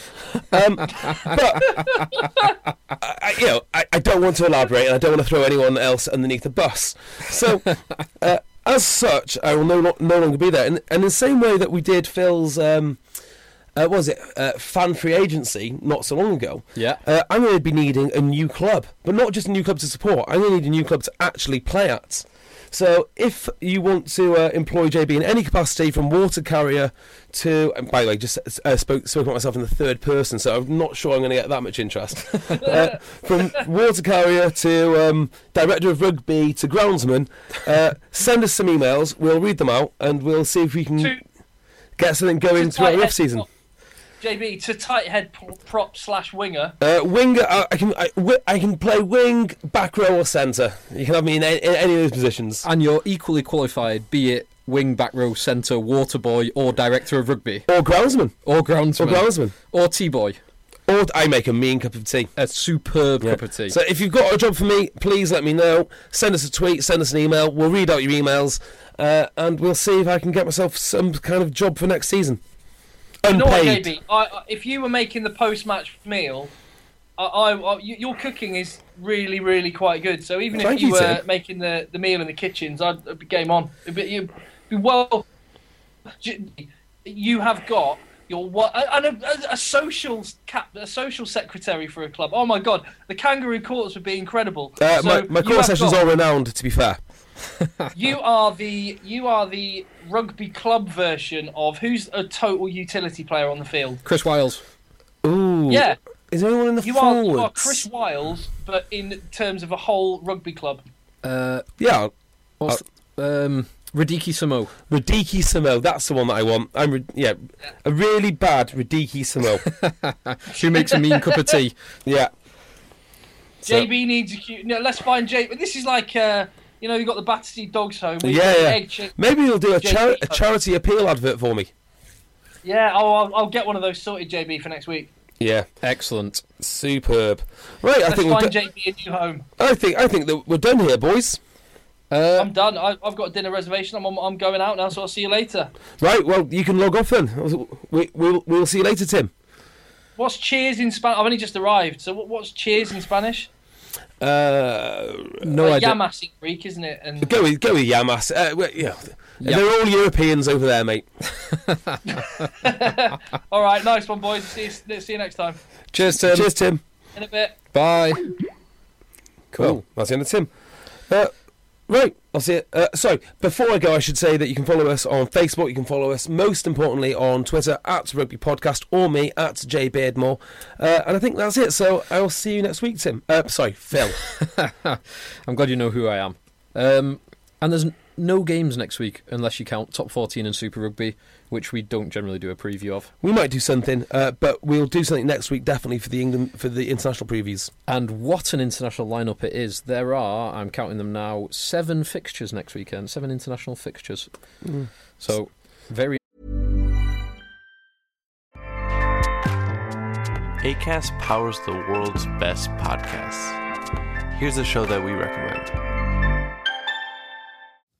B: Um, (laughs) but I, I- you know, I, I don't want to elaborate, and I don't want to throw anyone else underneath the bus. So, uh, as such, I will no, no longer be there. And, and in the same way that we did Phil's. Um, uh, was it uh, fan free agency not so long ago?
C: Yeah.
B: Uh, I'm going to be needing a new club, but not just a new club to support. I'm going to need a new club to actually play at. So if you want to uh, employ JB in any capacity, from water carrier to, and by the way, just uh, spoke spoke about myself in the third person, so I'm not sure I'm going to get that much interest. (laughs) uh, from water carrier to um, director of rugby to groundsman, uh, send us some emails. We'll read them out and we'll see if we can
D: To-
B: get something going
D: to
B: throughout the off season.
D: Head- JB to tight head prop slash winger.
B: Uh, winger, uh, I can I, I can play wing, back row, or centre. You can have me in, a, in any of those positions.
C: And you're equally qualified, be it wing, back row, centre, water boy, or director of rugby,
B: Or groundsman,
C: or groundsman,
B: or
C: groundsman,
B: groundsman,
C: or T boy.
B: or I make a mean cup of tea.
C: A superb
B: Yeah.
C: cup of tea.
B: So if you've got a job for me, please let me know. Send us a tweet, send us an email. We'll read out your emails, uh, and we'll see if I can get myself some kind of job for next season.
D: You know what, JB? I, I, if you were making the post-match meal, I, I, your cooking is really, really quite good. So even
B: Thank
D: if you
B: you,
D: were making the, the meal in the kitchens, I'd, I'd be game on. It'd you'd well. You have got your what and a, a, a social cap, a social secretary for a club. Oh my god, the kangaroo courts would be incredible.
B: Uh,
D: So
B: my my court sessions
D: got-
B: are renowned, to be fair.
D: you are the you are the rugby club version of who's a total utility player on the field.
C: Chris Wyles.
B: Ooh.
D: Yeah,
B: Is there anyone in the
D: you are,
B: forwards?
D: you are Chris Wyles, but in terms of a whole rugby club.
C: Uh,
B: Yeah,
C: what's um, Radike Samo.
B: Radike Samo. That's the one that I want. I'm re- yeah, a really bad Radike Samo. (laughs)
C: she makes a mean cup of tea? (laughs)
B: yeah. So-
D: JB needs a cute. No, let's find JB. But this is like uh, you know you got the Battersea Dogs Home.
B: Yeah, yeah.
D: Egg
B: Maybe you'll do a,
D: JB.
B: char- a charity appeal advert for me.
D: yeah. Oh, I'll, I'll get one of those sorted, JB, for next week.
B: Yeah,
C: Excellent.
B: superb. Right, I
D: Let's
B: think we're
D: find
B: do-
D: JB a new home.
B: I think I think that we're done here, boys.
C: Uh,
D: I'm done. I, I've got a dinner reservation. I'm, I'm going out now, so I'll see you later.
B: Right, well, you can log off then. We, we'll, we'll see you later, Tim.
D: What's cheers in Spanish? I've only just arrived. So what, what's cheers in Spanish?
B: Uh,
C: no
D: Uh,
C: idea.
D: Yamas in Greek, isn't it? And
B: go with go with Yamas. Uh, well, yeah,
C: Yeah.
B: they're all Europeans over there, mate. (laughs)
D: all right, nice one, boys. See you, see you next time.
C: Cheers, Tim.
B: Cheers, Tim.
D: In a bit.
C: Bye.
B: Cool.
C: Cool.
B: that's the end of Tim. Uh, right, I'll see it. Uh, sorry, before I go, I should say that you can follow us on Facebook. You can follow us, most importantly, on Twitter at Rugby Podcast or me at J Beardmore. Uh, and I think that's it. So I'll see you next week, Tim. Uh, sorry, Phil. (laughs)
C: I'm glad you know who I am. Um, and there's no games next week unless you count top 14 and Super Rugby, which we don't generally do a preview of.
B: we might do something, uh, but we'll do something next week, definitely for the England for the international previews.
C: And what an international lineup it is! There are, I'm counting them now, seven fixtures next weekend, seven international fixtures. So very
G: ACAST powers the world's best podcasts. Here's a show that we recommend.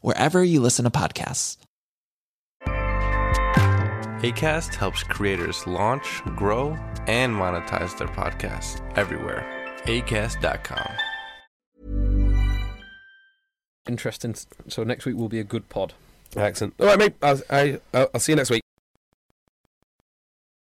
H: wherever you listen to podcasts.
G: ACAST helps creators launch, grow, and monetize their podcasts everywhere. ACAST.com.
C: interesting. So next week will be a good pod.
B: Excellent. All right, mate. I'll, I, I'll see you next week.